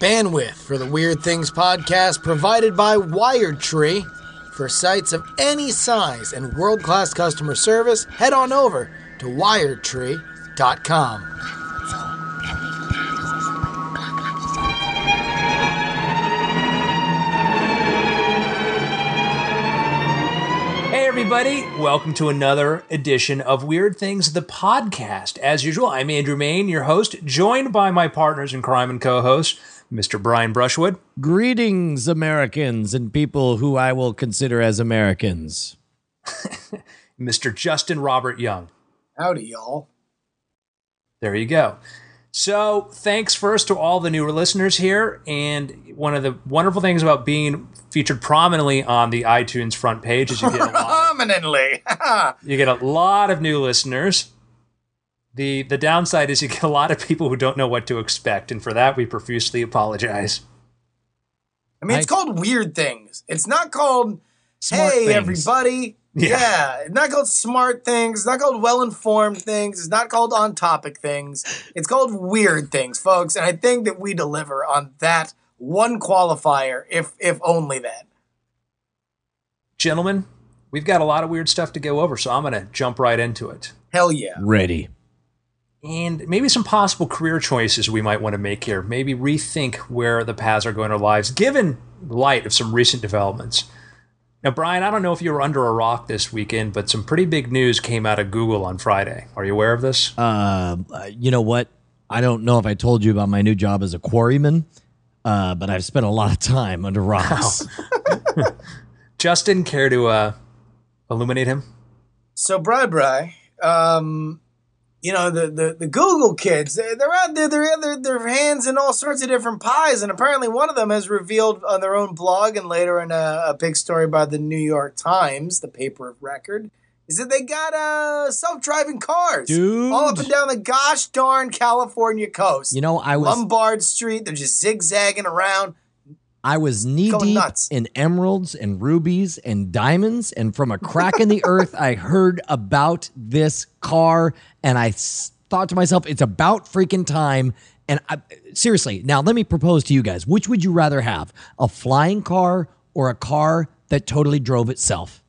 Bandwidth for the Weird Things podcast provided by Wired Tree. For sites of any size and world class customer service, head on over to wiredtree.com. Hey, everybody. Welcome to another edition of Weird Things, the podcast. As usual, I'm Andrew Mayne, your host, joined by my partners in crime and co host, Mr. Brian Brushwood. Greetings, Americans and people who I will consider as Americans. Mr. Justin Robert Young. Howdy, y'all. There you go. So, thanks first to all the newer listeners here. And one of the wonderful things about being featured prominently on the iTunes front page is you get a lot, Prominently. you get a lot of new listeners. The the downside is you get a lot of people who don't know what to expect, and for that we profusely apologize. I mean, it's I- called Weird Things. It's not called, Smart hey, things. everybody. Yeah. Yeah. It's not called smart things. It's not called well informed things. It's not called on topic things. It's called weird things, folks. And I think that we deliver on that one qualifier, if if only that. Gentlemen, we've got a lot of weird stuff to go over, so I'm going to jump right into it. Hell yeah. Ready. And maybe some possible career choices we might want to make here. Maybe rethink where the paths are going in our lives, given light of some recent developments. Now, Brian, I don't know if you were under a rock this weekend, but some pretty big news came out of Google on Friday. Are you aware of this? Uh, you know what? I don't know if I told you about my new job as a quarryman, uh, but I've spent a lot of time under rocks. Justin, care to uh, illuminate him? So, Bri Bri, um, you know, the, the, the Google kids, they- they're out there, they're their, their hands in all sorts of different pies. And apparently, one of them has revealed on their own blog and later in a, a big story by the New York Times, the paper of record, is that they got uh, self driving cars. Dude. All up and down the gosh darn California coast. you know, I was Lombard Street, they're just zigzagging around. I was knee deep nuts. in emeralds and rubies and diamonds, and from a crack in the earth, I heard about this car, and I thought to myself, "It's about freaking time." And I, seriously, now let me propose to you guys: which would you rather have, a flying car or a car that totally drove itself?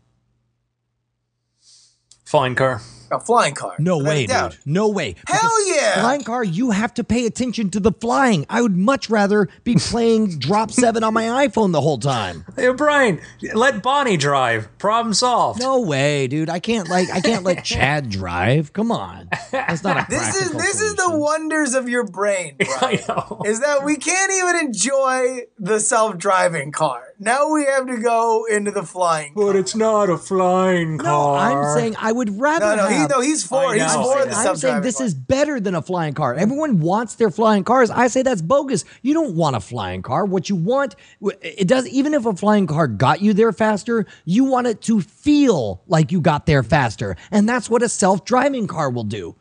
Flying car. A flying car. No way, dude. No way. Hell yeah. Flying car, you have to pay attention to the flying. I would much rather be playing Drop 7 on my iPhone the whole time. Hey, Brian, let Bonnie drive. Problem solved. No way, dude. I can't like I can't let Chad drive. Come on. That's not a This is this is the wonders of your brain, Brian. I know. is that we can't even enjoy the self-driving car. Now we have to go into the flying. car. But it's not a flying car. No, car. I'm saying I would rather No, no, he, no, he's for. I He's know. for I'm the I'm saying this car. is better than a flying car. Everyone wants their flying cars. I say that's bogus. You don't want a flying car. What you want, it does. Even if a flying car got you there faster, you want it to feel like you got there faster, and that's what a self-driving car will do.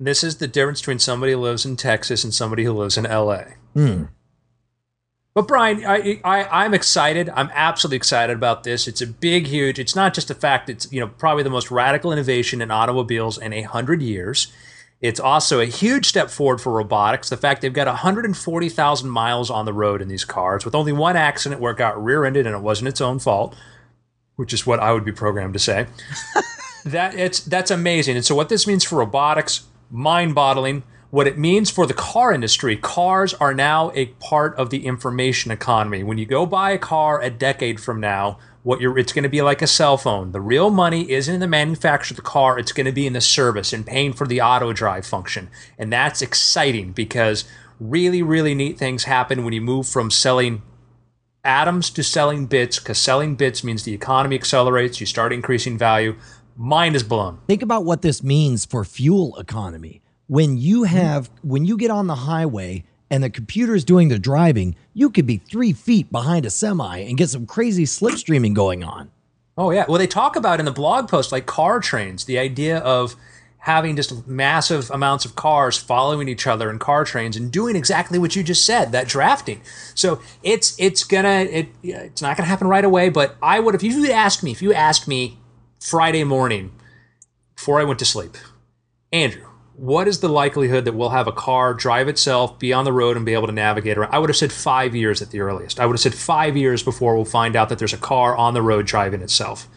This is the difference between somebody who lives in Texas and somebody who lives in LA. Hmm. But Brian, I, I I'm excited. I'm absolutely excited about this. It's a big, huge. It's not just a fact. It's you know probably the most radical innovation in automobiles in a hundred years. It's also a huge step forward for robotics. The fact they've got 140,000 miles on the road in these cars with only one accident where it got rear-ended and it wasn't its own fault, which is what I would be programmed to say. that it's that's amazing. And so what this means for robotics, mind-boggling. What it means for the car industry, cars are now a part of the information economy. When you go buy a car a decade from now, what you're it's going to be like a cell phone. The real money isn't in the manufacture of the car, it's going to be in the service and paying for the auto drive function. And that's exciting because really really neat things happen when you move from selling atoms to selling bits because selling bits means the economy accelerates, you start increasing value. Mind is blown. Think about what this means for fuel economy. When you mm-hmm. have when you get on the highway and the computer's doing the driving, you could be three feet behind a semi and get some crazy slipstreaming going on. Oh yeah. Well, they talk about in the blog post like car trains, the idea of having just massive amounts of cars following each other in car trains and doing exactly what you just said, that drafting. So it's it's gonna it it's not gonna happen right away. But I would if you asked me if you asked me Friday morning before I went to sleep, Andrew, what is the likelihood that we'll have a car drive itself, be on the road, and be able to navigate around? I would have said five years at the earliest. I would have said five years before we'll find out that there's a car on the road driving itself.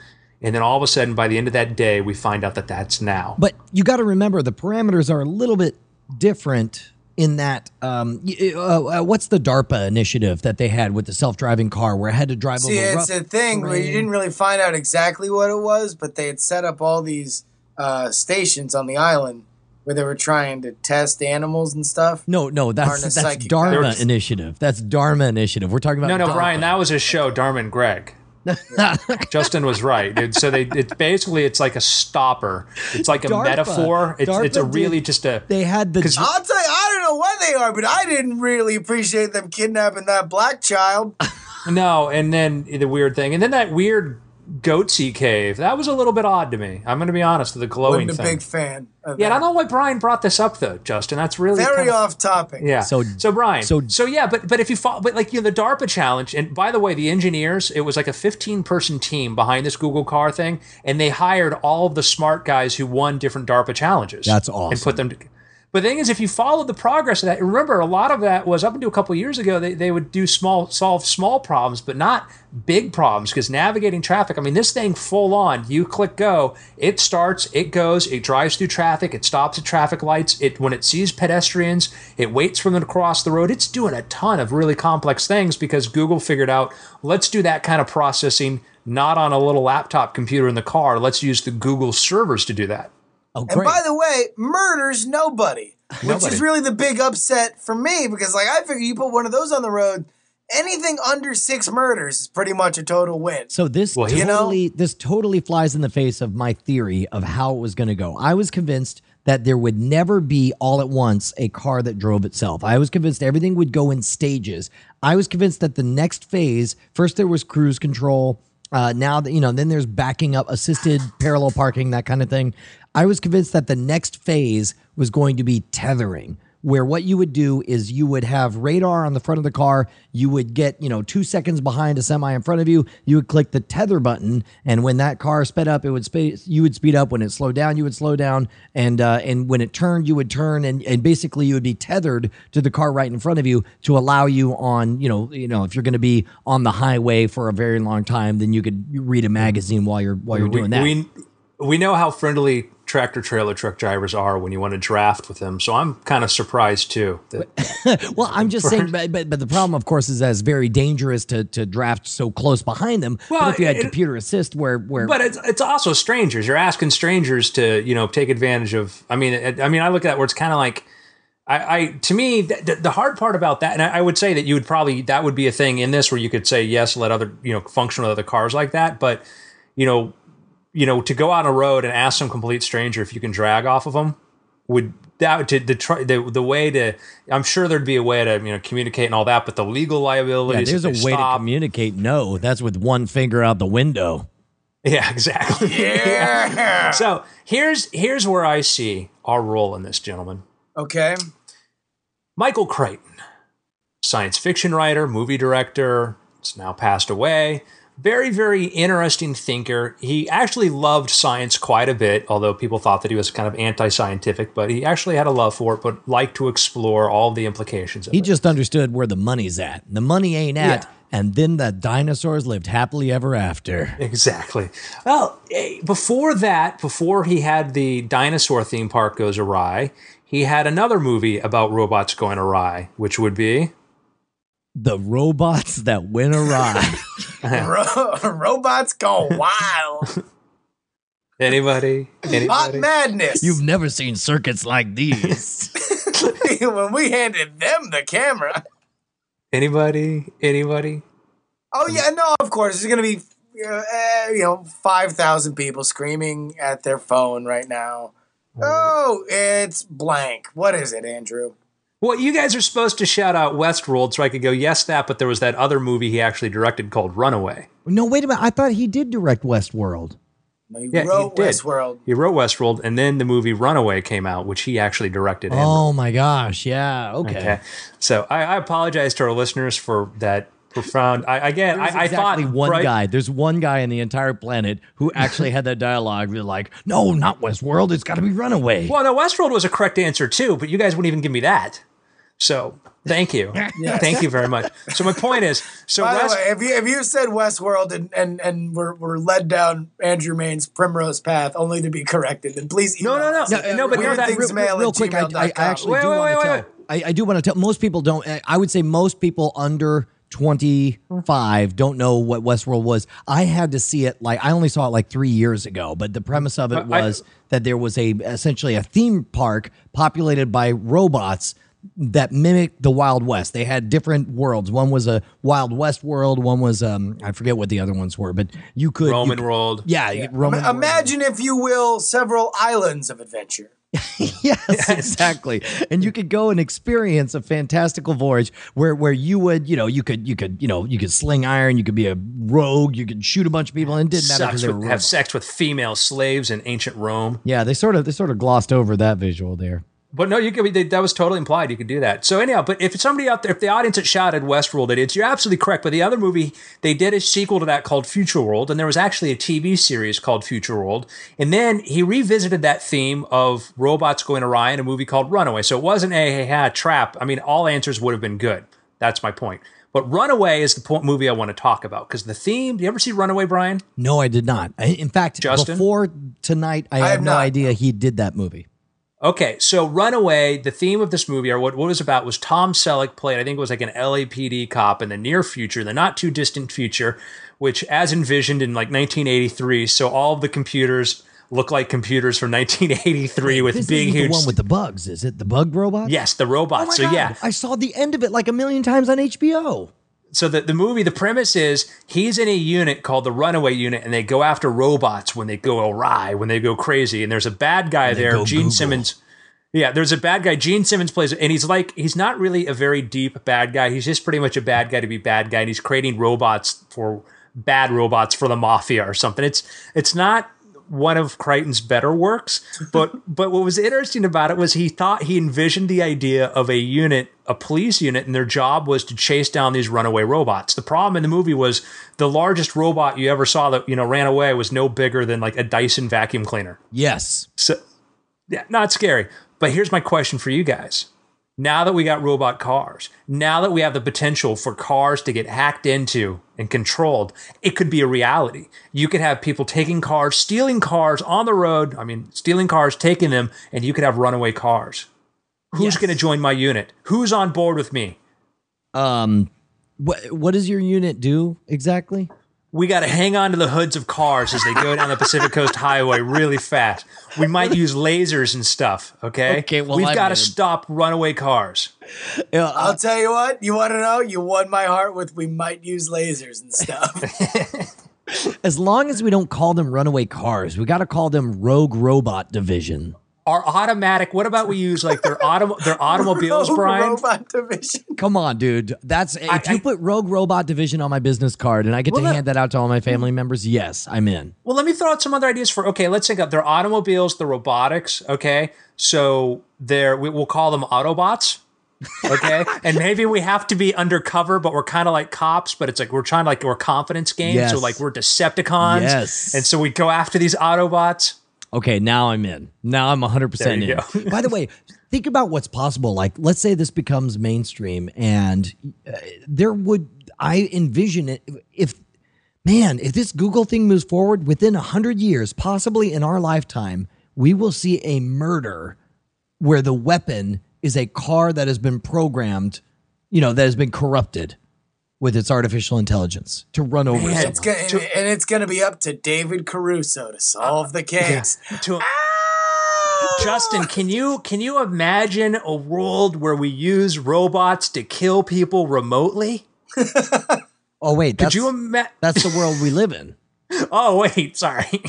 And then all of a sudden, by the end of that day, we find out that that's now. But you got to remember the parameters are a little bit different in that um, uh, uh, what's the DARPA initiative that they had with the self-driving car where it had to drive See, over it's rough a thing where you didn't really find out exactly what it was, but they had set up all these uh, stations on the island where they were trying to test animals and stuff. No, no, that's Aren't that's psychic Dharma powers. initiative. That's Dharma initiative. We're talking about no, no, DARPA. Brian, that was a show, Dharma and Greg. Justin was right. Dude. So they it's basically it's like a stopper. It's like a DARPA. metaphor. It's it's a really did- just a they had the. I'll tell you, I don't know what they are, but I didn't really appreciate them kidnapping that black child. no, and then the weird thing, and then that weird goatsy cave. That was a little bit odd to me. I'm going to be honest with the glowing Wasn't a thing. big fan. Of yeah, and I don't know why Brian brought this up though, Justin. That's really Very kinda- off topic. Yeah. So- so Brian. so- So so yeah, but but if you follow, but like you know the DARPA challenge, and by the way, the engineers, it was like a 15 person team behind this Google car thing, and they hired all of the smart guys who won different DARPA challenges. That's awesome. And put them. To, but the thing is, if you follow the progress of that, remember a lot of that was up until a couple years ago. They, they would do small solve small problems, but not big problems because navigating traffic. I mean, this thing full on. You click go, it starts, it goes, it drives through traffic, it stops at traffic lights. It when it sees pedestrians, it waits for them to cross the road. It's doing a ton of really complex things because Google figured out let's do that kind of processing not on a little laptop computer in the car. Let's use the Google servers to do that. Oh And by the way, murders nobody, which Nobody. is really the big upset for me because, like, I figure you put one of those on the road, anything under six murders is pretty much a total win. So this Well, he- totally this totally flies in the face of my theory of how it was going to go. I was convinced that there would never be all at once a car that drove itself. I was convinced everything would go in stages. I was convinced that the next phase, first there was cruise control, uh, now that you know, then there's backing up, assisted parallel parking, that kind of thing. I was convinced that the next phase was going to be tethering where what you would do is you would have radar on the front of the car. You would get, you know, two seconds behind a semi in front of you. You would click the tether button, and when that car sped up, it would speed. You would speed up. When it slowed down, you would slow down, and uh, and when it turned, you would turn, and and basically you would be tethered to the car right in front of you to allow you on, you know, you know, if you're going to be on the highway for a very long time, then you could read a magazine while you're while you're doing that. We, we know how friendly tractor trailer truck drivers are when you want to draft with them. So I'm kind of surprised too. That, Well, I'm just saying, but, but but the problem, of course, is that it's very dangerous to to draft so close behind them. Well, but if you had it- computer assist, where where but it's it's also strangers. You're asking strangers to you know take advantage of. I mean, it, I mean, I look at that where it's kind of like. I, I to me th- th- the hard part about that, and I, I would say that you would probably that would be a thing in this where you could say yes, let other you know function with other cars like that, but you know, you know, to go out on a road and ask some complete stranger if you can drag off of them would that to the try the, the way to I'm sure there'd be a way to you know communicate and all that, but the legal liability. yeah, there's a way they to communicate. No, that's with one finger out the window. Yeah, exactly. Yeah. So here's here's where I see our role in this, gentlemen. Okay. Michael Crichton, science fiction writer, movie director, it's now passed away. Very, very interesting thinker. He actually loved science quite a bit, although people thought that he was kind of anti scientific, but he actually had a love for it, but liked to explore all the implications of He it. just understood where the money's at. The money ain't at, Yeah. and then the dinosaurs lived happily ever after. Exactly. Well, eh, before that, before he had the dinosaur theme park goes awry, he had another movie about robots going awry, which would be The robots that went awry. Ro- robots go wild. anybody? Hot Anybody? madness. You've never seen circuits like these. when we handed them the camera. Anybody? Anybody? Oh yeah, no, of course. There's gonna be uh, eh, you know five thousand people screaming at their phone right now. Oh, it's blank. What is it, Andrew? Well, you guys are supposed to shout out Westworld, so I could go yes that, but there was that other movie he actually directed called Runaway. no, wait a minute. I thought he did direct Westworld. No, you Yeah, he wrote did. Westworld. He wrote Westworld, and then the movie Runaway came out, which he actually directed. and Oh my gosh. Yeah. Okay. Okay. So I, I apologize to our listeners for that profound. I again, There's I, I thought one right? guy. There's one guy in the entire planet who actually had that dialogue. They're like, no, not Westworld. It's got to be Runaway. Well, no, Westworld was a correct answer too, but you guys wouldn't even give me that. So thank you, thank you very much. So my point is, so By West, the way, if you if you said Westworld and and and we're, we're led down Andrew Mayne's primrose path only to be corrected, then please No, email no, no. us No, no, but no, that- real, weird real quick, I, I, I actually Wait, do wait, want wait, to wait, tell. I, I do want to tell. Most people don't. I would say most people under 25 don't know what Westworld was. I had to see it like I only saw it like three years ago. But the premise of it Uh, I- was that there was a essentially a theme park populated by robots that mimicked the Wild West. They had different worlds. One was a Wild West world. One was um I forget what the other ones were, but you could you Roman could- world. Yeah, Roman. world. Imagine, if you will, several islands of adventure. yes, exactly. And you could go and experience a fantastical voyage where where you would, you know, you could you could, you know, you could sling iron, you could be a rogue, you could shoot a bunch of people, and it didn't matter because they were have sex with female slaves in ancient Rome. Yeah, they sort of they sort of glossed over that visual there. But no, you could be, that was totally implied. You could do that. So anyhow, but if somebody out there, if the audience had shouted Westworld idiots, you're absolutely correct. But the other movie, they did a sequel to that called Future World, and there was actually a TV series called Future World. And then he revisited that theme of robots going awry in a movie called Runaway. So it wasn't a hey, ha, trap. I mean, all answers would have been good. That's my point. But Runaway is the point movie I want to talk about because the theme. Do you ever see Runaway, Brian? No, I did not. I, in fact, Justin? before tonight, I, I had have no not. idea he did that movie. Okay, so Runaway, the theme of this movie, or what, what it was about, was Tom Selleck played, I think it was like an LAPD cop in the near future, the not too distant future, which as envisioned in like 1983. So all of the computers look like computers from 1983 with big, huge. the one with the bugs, is it? The bug robot? yes, the robot. Oh my so God. yeah, I saw the end of it like a million times on HBO. So the, the movie, the premise is he's in a unit called the Runaway Unit, and they go after robots when they go awry, when they go crazy. And there's a bad guy there, Gene Google. Simmons. Yeah, there's a bad guy. Gene Simmons plays, and he's like, he's not really a very deep bad guy. He's just pretty much a bad guy to be bad guy, and he's creating robots for bad robots for the mafia or something. It's it's not one of Crichton's better works, but but what was interesting about it was he thought he envisioned the idea of a unit, a police unit, and their job was to chase down these runaway robots. The problem in the movie was the largest robot you ever saw that you know ran away was no bigger than like a Dyson vacuum cleaner. Yes. So, yeah, not scary. But here's my question for you guys. Now that we got robot cars, now that we have the potential for cars to get hacked into and controlled, it could be a reality. You could have people taking cars, stealing cars on the road. I mean, stealing cars, taking them, and you could have runaway cars. Who's Yes. going to join my unit? Who's on board with me? Um, what what does your unit do exactly? We got to hang on to the hoods of cars as they go down the Pacific Coast Highway really fast. We might use lasers and stuff. Okay. Okay, well, we've got to stop runaway cars. Uh, I'll tell you what. You want to know? You won my heart with we might use lasers and stuff. as long as we don't call them runaway cars, we got to call them Rogue Robot Division. Our automatic. What about we use like their autom- their automobiles, Rogue Brian? Robot division. Come on, dude. That's if I- you put Rogue Robot Division on my business card and I get Well, to that- hand that out to all my family members, yes, I'm in. Well, let me throw out some other ideas for. Okay, let's think of their automobiles, the robotics. Okay, so they're we, we'll call them Autobots. Okay, and maybe we have to be undercover, but we're kind of like cops. But it's like we're trying to like we're confidence games. So like we're Decepticons. Yes. and so we go after these Autobots. Okay, now I'm in. Now I'm 100% There you in. By the way, think about what's possible. Like, let's say this becomes mainstream, and uh, there would, I envision it if, man, if this Google thing moves forward within 100 years, possibly in our lifetime, we will see a murder where the weapon is a car that has been programmed, you know, that has been corrupted with its artificial intelligence to run over Man. It's gonna, and, and it's going to be up to David Caruso to solve the case. To, ah! Justin, can you can you imagine a world where we use robots to kill people remotely? oh, wait, that's, Could you imagine? that's the world we live in. Oh wait, sorry.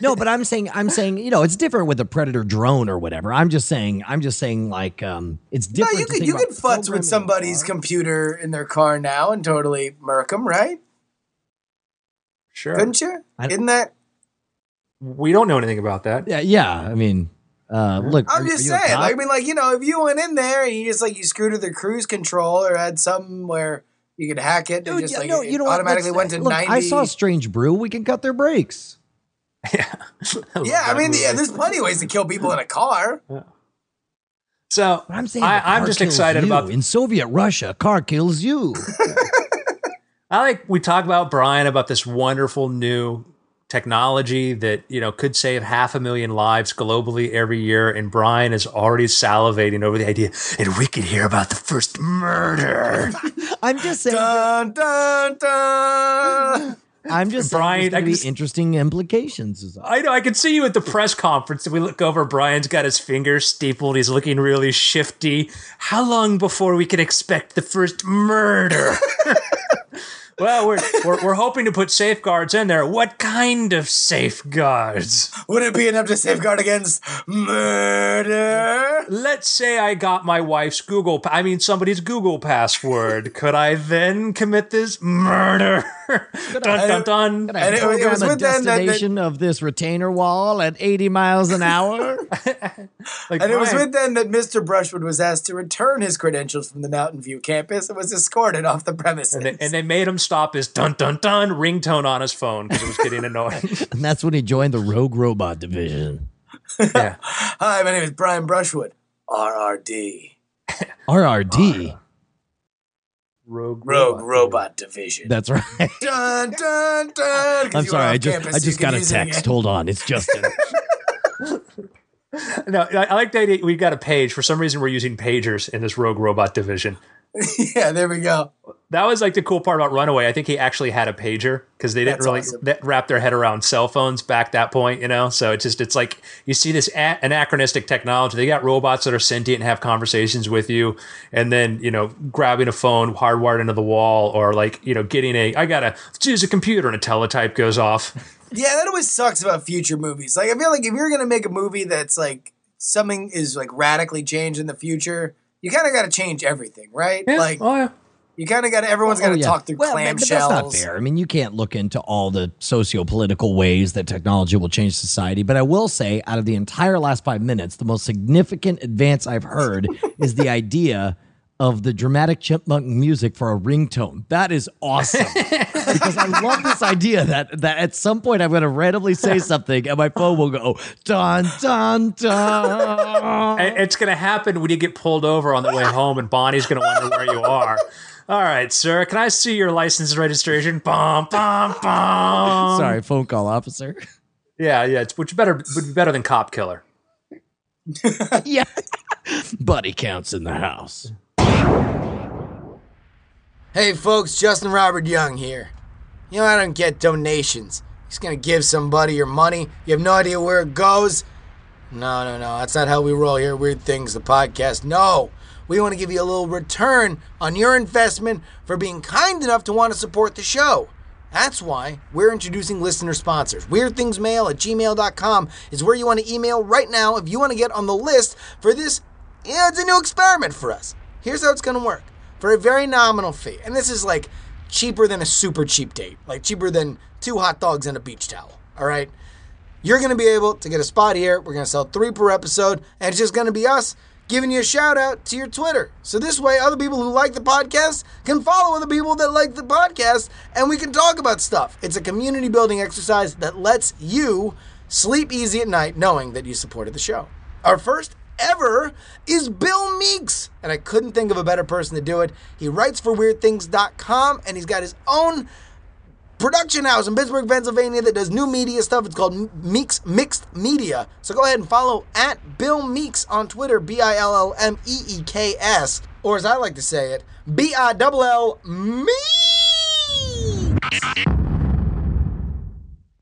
No, but I'm saying I'm saying you know it's different with a predator drone or whatever. I'm just saying I'm just saying like um it's No, different. you could you about could futz with somebody's computer in their car now and totally murk them, right? Sure. Couldn't you? I- Isn't that? We don't know anything about that. Yeah, yeah. I mean, uh, look. I'm are- just are saying. Like, I mean, like you know, if you went in there and you just like you screwed with the cruise control or had somewhere You could hack it. and Dude, just yeah, like no, it you know what? automatically Let's- went to look, ninety. I saw Strange Brew. We can cut their brakes. yeah. yeah, I mean, yeah, there's plenty of ways to kill people in a car. so But I'm saying I, I'm just excited you. about in Soviet Russia, a car kills you. I like we talk about Brian about this wonderful new technology that you know could save half a million lives globally every year, and Brian is already salivating over the idea. And we could hear about the first murder. I'm just saying. Dun dun dun. I'm just Brian, there's I going to can be interesting implications. I know. I can see you at the press conference. We look over. Brian's got his fingers stapled. He's looking really shifty. How long before we can expect the first murder? well, we're, we're we're hoping to put safeguards in there. What kind of safeguards? Would it be enough to safeguard against murder? Let's say I got my wife's Google, pa- I mean somebody's Google password. Could I then commit this murder? dun dun dun. Can I And it- it program was a with them that- that- destination of this retainer wall at 80 miles an hour? Like, And it was with them that Mr. Brushwood was asked to return his credentials from the Mountain View campus and was escorted off the premises. and they, and they made him stop his dun dun dun ringtone on his phone because it was getting annoying. and that's when he joined the Rogue Robot Division. yeah. Hi, my name is Brian Brushwood, RRD, RRD. Rogue, Rogue Robot Division. That's right. dun dun dun. 'cause I'm sorry. I just campus, I just got a use it text. Hold on. It's Justin. No, I I like the idea. We've got a page. For some reason, we're using pagers in this Rogue Robot division. yeah, there we go. That was like the cool part about Runaway. I think he actually had a pager because they didn't That's really awesome. wrap their head around cell phones back that point, you know. So it's just it's like you see this a- anachronistic technology. They got robots that are sentient and have conversations with you, and then you know grabbing a phone hardwired into the wall, or like you know getting a I gotta use a computer and a teletype goes off. Yeah, that always sucks about future movies. Like, I feel like if you're gonna make a movie that's like something is like radically changed in the future, you kind of got to change everything, right? Like, oh yeah. you kind of got to. Everyone's got to Oh, yeah. talk through well, but- clamshells. but that's not fair. I mean, you can't look into all the socio-political ways that technology will change society. But I will say, out of the entire last five minutes, the most significant advance I've heard is the idea of the dramatic chipmunk music for a ringtone. That is awesome. because I love this idea that that at some point I'm going to randomly say something and my phone will go dun dun dun. And It's going to happen when you get pulled over on the way home, and Bonnie's going to wonder where you are. All right, sir. Can I see your license and registration? Bum, bum, bum. Sorry, phone call officer. Yeah, yeah. It's which better would be better than cop killer. yeah. Buddy counts in the house. Hey folks, Justin Robert Young here. You know, I don't get donations. Just gonna give somebody your money. You have no idea where it goes. No, no, no. That's not how we roll here. Weird Things, the podcast. No. We want to give you a little return on your investment for being kind enough to want to support the show. That's why we're introducing listener sponsors. WeirdThingsMail at gmail.com is where you want to email right now if you want to get on the list for this. Yeah, it's a new experiment for us. Here's how it's going to work for a very nominal fee. And this is like cheaper than a super cheap date, like cheaper than two hot dogs and a beach towel. All right? You're going to be able to get a spot here. We're going to sell three per episode, and it's just going to be us giving you a shout out to your Twitter. So this way, other people who like the podcast can follow other people that like the podcast, and we can talk about stuff. It's a community building exercise that lets you sleep easy at night knowing that you supported the show. Our first ever is Bill Meeks, and I couldn't think of a better person to do it. He writes for WeirdThings.com, and he's got his own production house in Pittsburgh, Pennsylvania that does new media stuff. It's called Meeks Mixed Media. So go ahead and follow at Bill Meeks on Twitter, B I L L M E E K S, or as I like to say it, B I L L Me.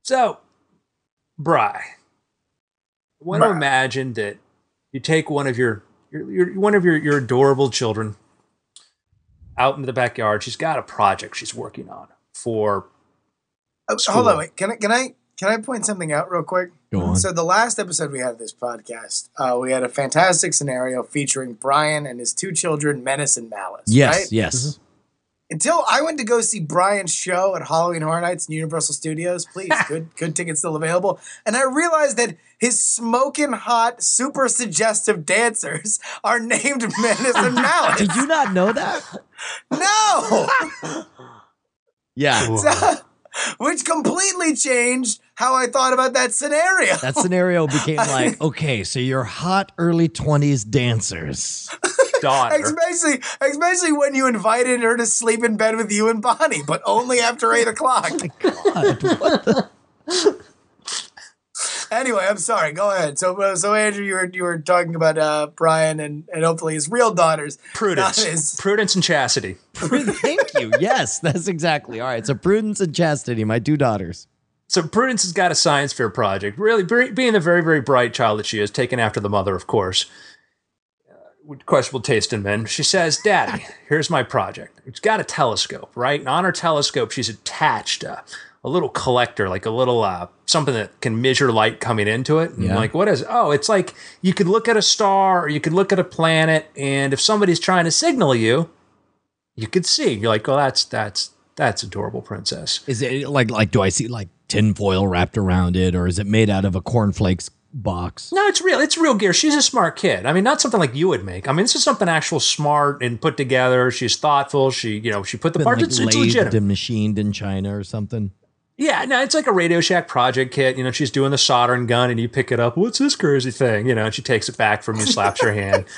So, Bry, I want to imagine that you take one of your, your, your one of your, your adorable children out into the backyard. She's got a project she's working on for Oh, School. hold on, wait. Can I can I can I point something out real quick? Go on. So the last episode we had of this podcast, uh, we had a fantastic scenario featuring Brian and his two children, Menace and Malice. Yes, right? yes. Until I went to go see Brian's show at Halloween Horror Nights in Universal Studios. Please, good good tickets still available. And I realized that his smoking hot, super suggestive dancers are named Menace and Malice. Did you not know that? No, Yeah. So- which completely changed how I thought about that scenario. That scenario became like, okay, so you're hot early 20s dancers. Daughter. Especially, especially when you invited her to sleep in bed with you and Bonnie, but only after eight o'clock. God, the? Anyway, I'm sorry. Go ahead. So, uh, so Andrew, you were you were talking about uh, Brian and, and hopefully his real daughters. not Prudence. his- Prudence and chastity. Thank you. Yes, that's exactly. All right. So Prudence and Chastity, my two daughters. So Prudence has got a science fair project. Really, being the very, very bright child that she is, taken after the mother, of course. Uh, with questionable taste in men. She says, "Daddy, here's my project. It's got a telescope, right? And on her telescope, she's attached a, a little collector, like a little uh, something that can measure light coming into it. And Yeah. I'm like, what is? It? Oh, it's like you could look at a star or you could look at a planet, and if somebody's trying to signal you, you could see. You're like, oh, that's that's that's adorable, princess. Is it like like do I see like tinfoil wrapped around it, or is it made out of a cornflakes box? No, it's real. It's real gear. She's a smart kid. I mean, not something like you would make. I mean, this is something actual smart and put together. She's thoughtful. She, you know, she put the Been parts. like it's, it's legitimate. and machined in China or something. Yeah, no, it's like a Radio Shack project kit. You know, she's doing the soldering gun, and you pick it up. What's this crazy thing? You know, and she takes it back from you, slaps your hand.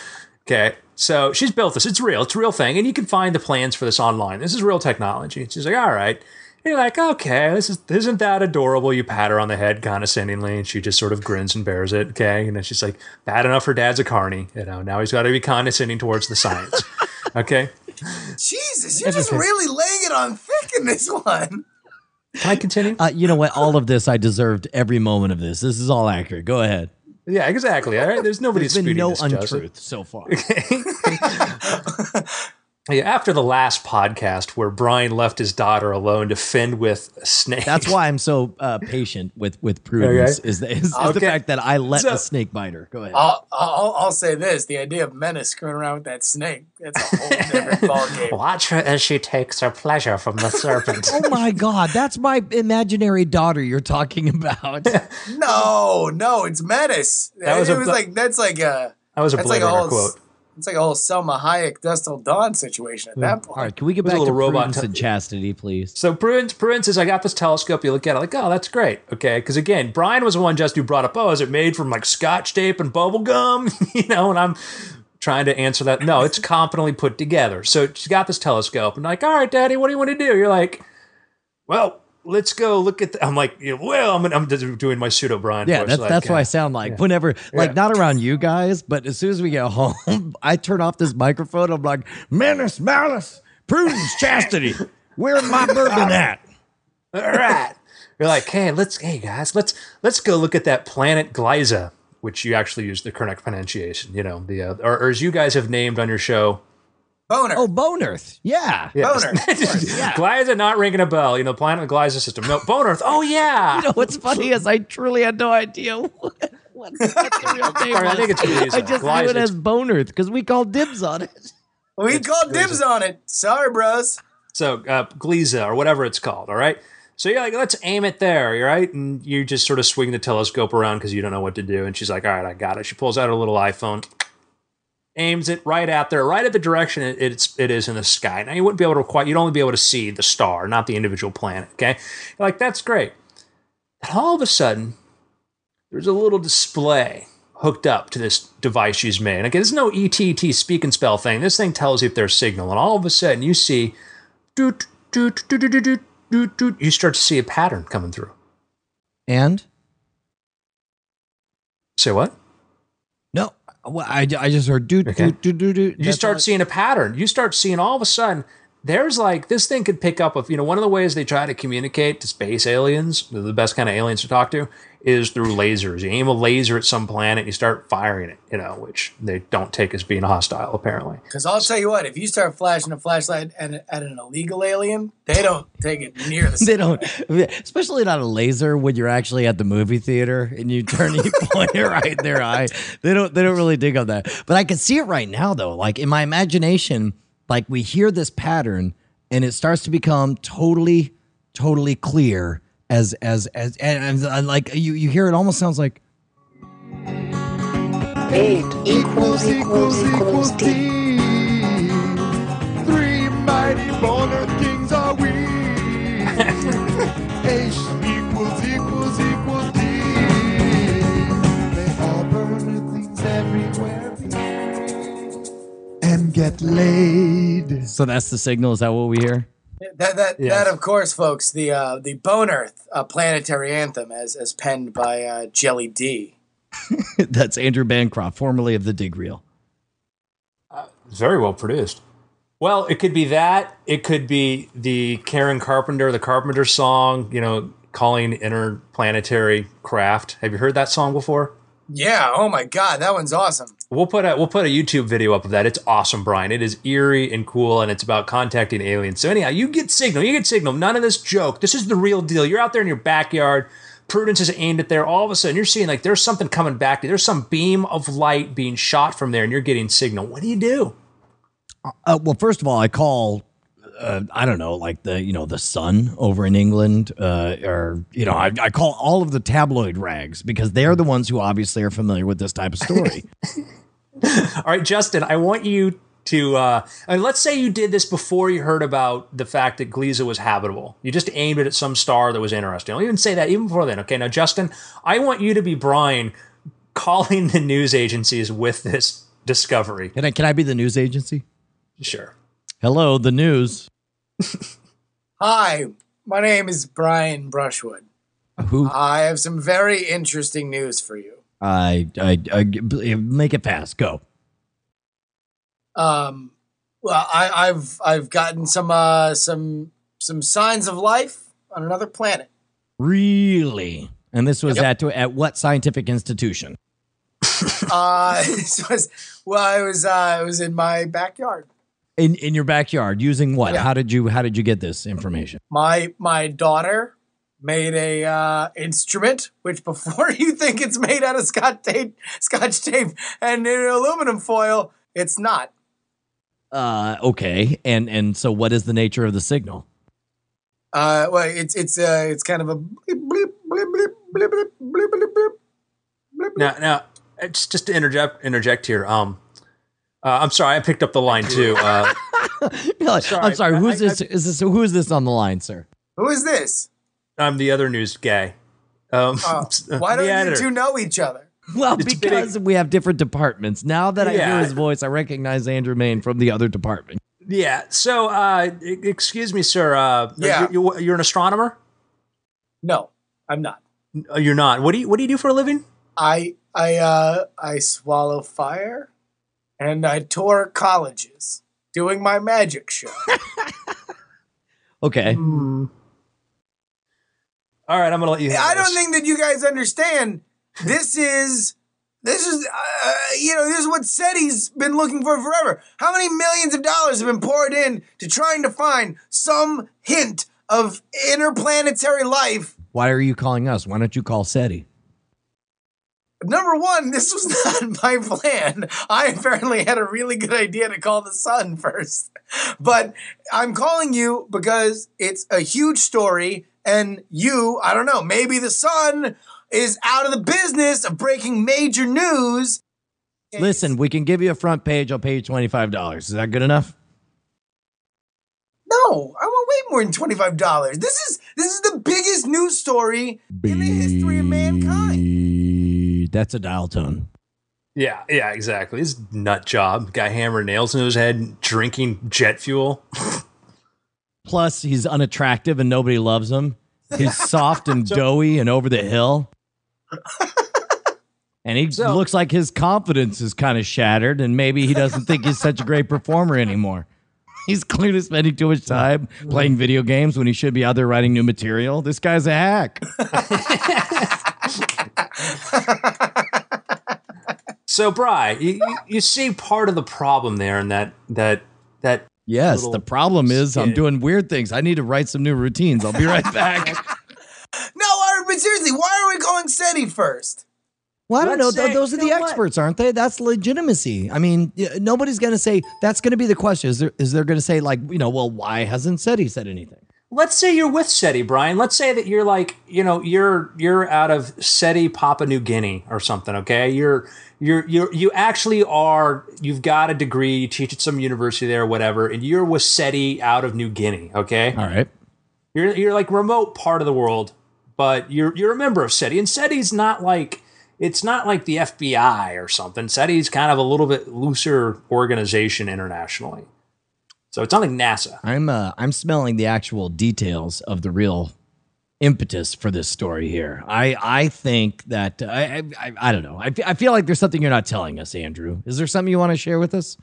Okay, so she's built this. It's real. It's a real thing, and you can find the plans for this online. This is real technology. She's like, all right. And you're like, okay, this is isn't that adorable? You pat her on the head condescendingly, and she just sort of grins and bears it. Okay, and then she's like, bad enough her dad's a carny. You know, now he's got to be condescending towards the science. Okay, Jesus, you're just really laying it on thick in this one. can I continue? Uh, you know what? All of this, I deserved every moment of this. This is all accurate. Go ahead. yeah, exactly. All right, there's nobody There's been no this, Joseph. untruth so far. Yeah, after the last podcast where Brian left his daughter alone to fend with a snake. That's why I'm so uh, patient with with Prudence. Okay. Is, the, is, is the fact that I let So- a snake bite her. Go ahead. I'll, I'll, I'll say this: the idea of Menace screwing around with that snake, that's a whole different ballgame. Watch her as she takes her pleasure from the serpent. Oh my God, that's my imaginary daughter you're talking about. No, no, it's Menace. That was it a was like that's like a That was a that's Blade like a Runner whole quote. It's like a whole Salma Hayek Dusk Till Dawn situation at hmm. that point. All right, can we get was back to little robot Prudence t- and Chastity, please? So Prudence, Prudence says, I got this telescope. You look at it like, oh, that's great. Okay. Because again, Brian was the one just who brought up, oh, is it made from like scotch tape and bubble gum? you know, and I'm trying to answer that. No, it's competently put together. So she's got this telescope and like, all right, daddy, what do you want to do? You're like, well, let's go look at the, I'm like, you know, well, I'm, I'm doing my pseudo Brian. Yeah, that's like, that's what I sound like. Whenever, like, Yeah. not around you guys, but as soon as we get home, I turn off this microphone. I'm like, Menace, Malice, Prudence, Chastity. Where's my bourbon at? all right. You're like, hey, let's, hey guys, let's let's go look at that planet Gliese, which you actually use the correct pronunciation. You know, the uh, or, or as you guys have named on your show, Boner. Oh, Bone Earth. Yeah. yeah, Boner. Yeah. Gliese not ringing a bell. You know, planet Gliese system. No, Bone Earth. Oh yeah. You know what's funny is I truly had no idea what, what, what the real name Sorry, I was. think it's Gliese. I just Gliese. knew it as Bone Earth because we called dibs on it. we called dibs on it. Sorry, bros. So uh, Gliese or whatever it's called. All right. So you're like, let's aim it there, all right? And you just sort of swing the telescope around because you don't know what to do. And she's like, all right, I got it. She pulls out her little iPhone, aims it right out there, right at the direction it, it's it is in the sky. Now you wouldn't be able to quite, you'd only be able to see the star, not the individual planet. Okay, you're like, that's great. And all of a sudden, there's a little display hooked up to this device she's made. Okay, there's no ETT speak and spell thing. This thing tells you if there's signal, and all of a sudden you see doot, doot, doot, doot, doot, doot, doot. you start to see a pattern coming through. And Say what? Well, I, I just heard do Okay. do do do do. You start seeing a pattern. You start seeing all of a sudden there's like this thing could pick up with you know one of the ways they try to communicate to space aliens the best kind of aliens to talk to is through lasers you aim a laser at some planet you start firing it you know which they don't take as being hostile apparently Because I'll tell you what, if you start flashing a flashlight at, at an illegal alien, they don't take it near the They don't, especially not a laser when you're actually at the movie theater and you turn you point it right in their eye. They don't they don't really dig on that. But I can see it right now though. Like in my imagination, like we hear this pattern and it starts to become totally, totally clear as as as and, and, like you you hear it almost sounds like Eight equals equals equals D. and get laid. so that's the signal. Is that what we hear? That that Yes. that of course, folks. The uh, the Bone Earth uh, planetary anthem, as as penned by uh, Jelly D. that's Andrew Bancroft, formerly of the Dig Reel. It's very well produced. Well, it could be that. It could be the Karen Carpenter, the Carpenter song, you know, calling interplanetary craft. Have you heard that song before? Yeah. Oh my God, that one's awesome. We'll put a we'll put a YouTube video up of that. It's awesome, Brian. It is eerie and cool, and it's about contacting aliens. So anyhow, you get signal. You get signal. None of this joke. This is the real deal. You're out there in your backyard. Prudence is aimed at there. All of a sudden, you're seeing like there's something coming back. There's some beam of light being shot from there, and you're getting signal. What do you do? Uh, well, first of all, I call. Uh, I don't know, like the you know the Sun over in England, uh, or you know, I, I call all of the tabloid rags because they're the ones who obviously are familiar with this type of story. All right, Justin, I want you to uh, and let's say you did this before you heard about the fact that Gliese was habitable. You just aimed it at some star that was interesting. I'll even say that even before then. Okay, now Justin, I want you to be Brian calling the news agencies with this discovery. can I can I be the news agency? Sure. Hello, the news. Hi, my name is Brian Brushwood. Who I have some very interesting news for you. I, I I make it fast. Go. Um, well, I, I've I've gotten some uh, some some signs of life on another planet. Really? And this was Yep. at at what scientific institution? Uh, this was well, it was uh, it was in my backyard. In in your backyard using what? Yeah. How did you how did you get this information? My my daughter made a uh, instrument which, before you think it's made out of scotch tape, scotch tape and aluminum foil, it's not. Uh okay. And and so what is the nature of the signal? Uh, well, it's it's uh, it's kind of a bleep bleep bleep bleep bleep bleep bleep bleep bleep. bleep. Now, now, it's just to interject interject here. Um, uh, I'm sorry, I picked up the line too. Uh, I'm Sorry, sorry. Who's I- this? Is this who is this on the line, sir? Who is this? I'm the other news guy. Um, Uh, why don't you two know each other? Well, It's because we have different departments. Now that I Yeah. hear his voice, I recognize Andrew Mayne from the other department. Yeah. So, uh, excuse me, sir. Uh, Yeah. you, you're an astronomer. No, I'm not. Uh, You're not. What do you What do you do for a living? I I uh I swallow fire, and I tour colleges doing my magic show. Okay. Hmm. All right, I'm gonna let you. I handle don't this. think that you guys understand. This is this is uh, you know this is what SETI's been looking for forever. How many millions of dollars have been poured in to trying to find some hint of interplanetary life? Why are you calling us? Why don't you call SETI? Number one, this was not my plan. I apparently had a really good idea to call the sun first. But I'm calling you because it's a huge story, and you, I don't know, maybe the sun is out of the business of breaking major news. Listen, we can give you a front page. I'll pay you twenty five dollars. Is that good enough? No, I want way more than twenty-five dollars. This is this is the biggest news story in the history of mankind. That's a dial tone. Yeah, yeah, exactly. His nut job. Guy hammering nails into his head, drinking jet fuel. Plus, he's unattractive and nobody loves him. He's soft and doughy and over the hill. And he So- looks like his confidence is kind of shattered, and maybe he doesn't think he's such a great performer anymore. He's clearly spending too much time playing video games when he should be out there writing new material. This guy's a hack. So, Bry, you, you, you see part of the problem there, and that that that Yes, Little the problem is I'm doing weird things. I need to write some new routines. I'll be right back. No, Art, but seriously, why are we calling SETI first? Well, I don't know. Let's Th- say- Those are you the know what? experts, aren't they? That's legitimacy. I mean, nobody's going to say that's going to be the question. Is there is there going to say like, you know, well, why hasn't SETI said anything? Let's say you're with SETI, Brian. Let's say that you're like, you know, you're you're out of SETI, Papua New Guinea, or something. Okay, you're you're you you actually are. You've got a degree. You teach at some university there, or whatever, and you're with SETI out of New Guinea. Okay, All right. you're you're like remote part of the world, but you're you're a member of SETI, and SETI's not like it's not like the FBI or something. SETI's kind of a little bit looser organization internationally, so it's not like NASA. I'm uh, I'm smelling the actual details of the real impetus for this story here. I I think that I I, I, don't know. I, I feel like there's something you're not telling us, Andrew. Is there something you want to share with us?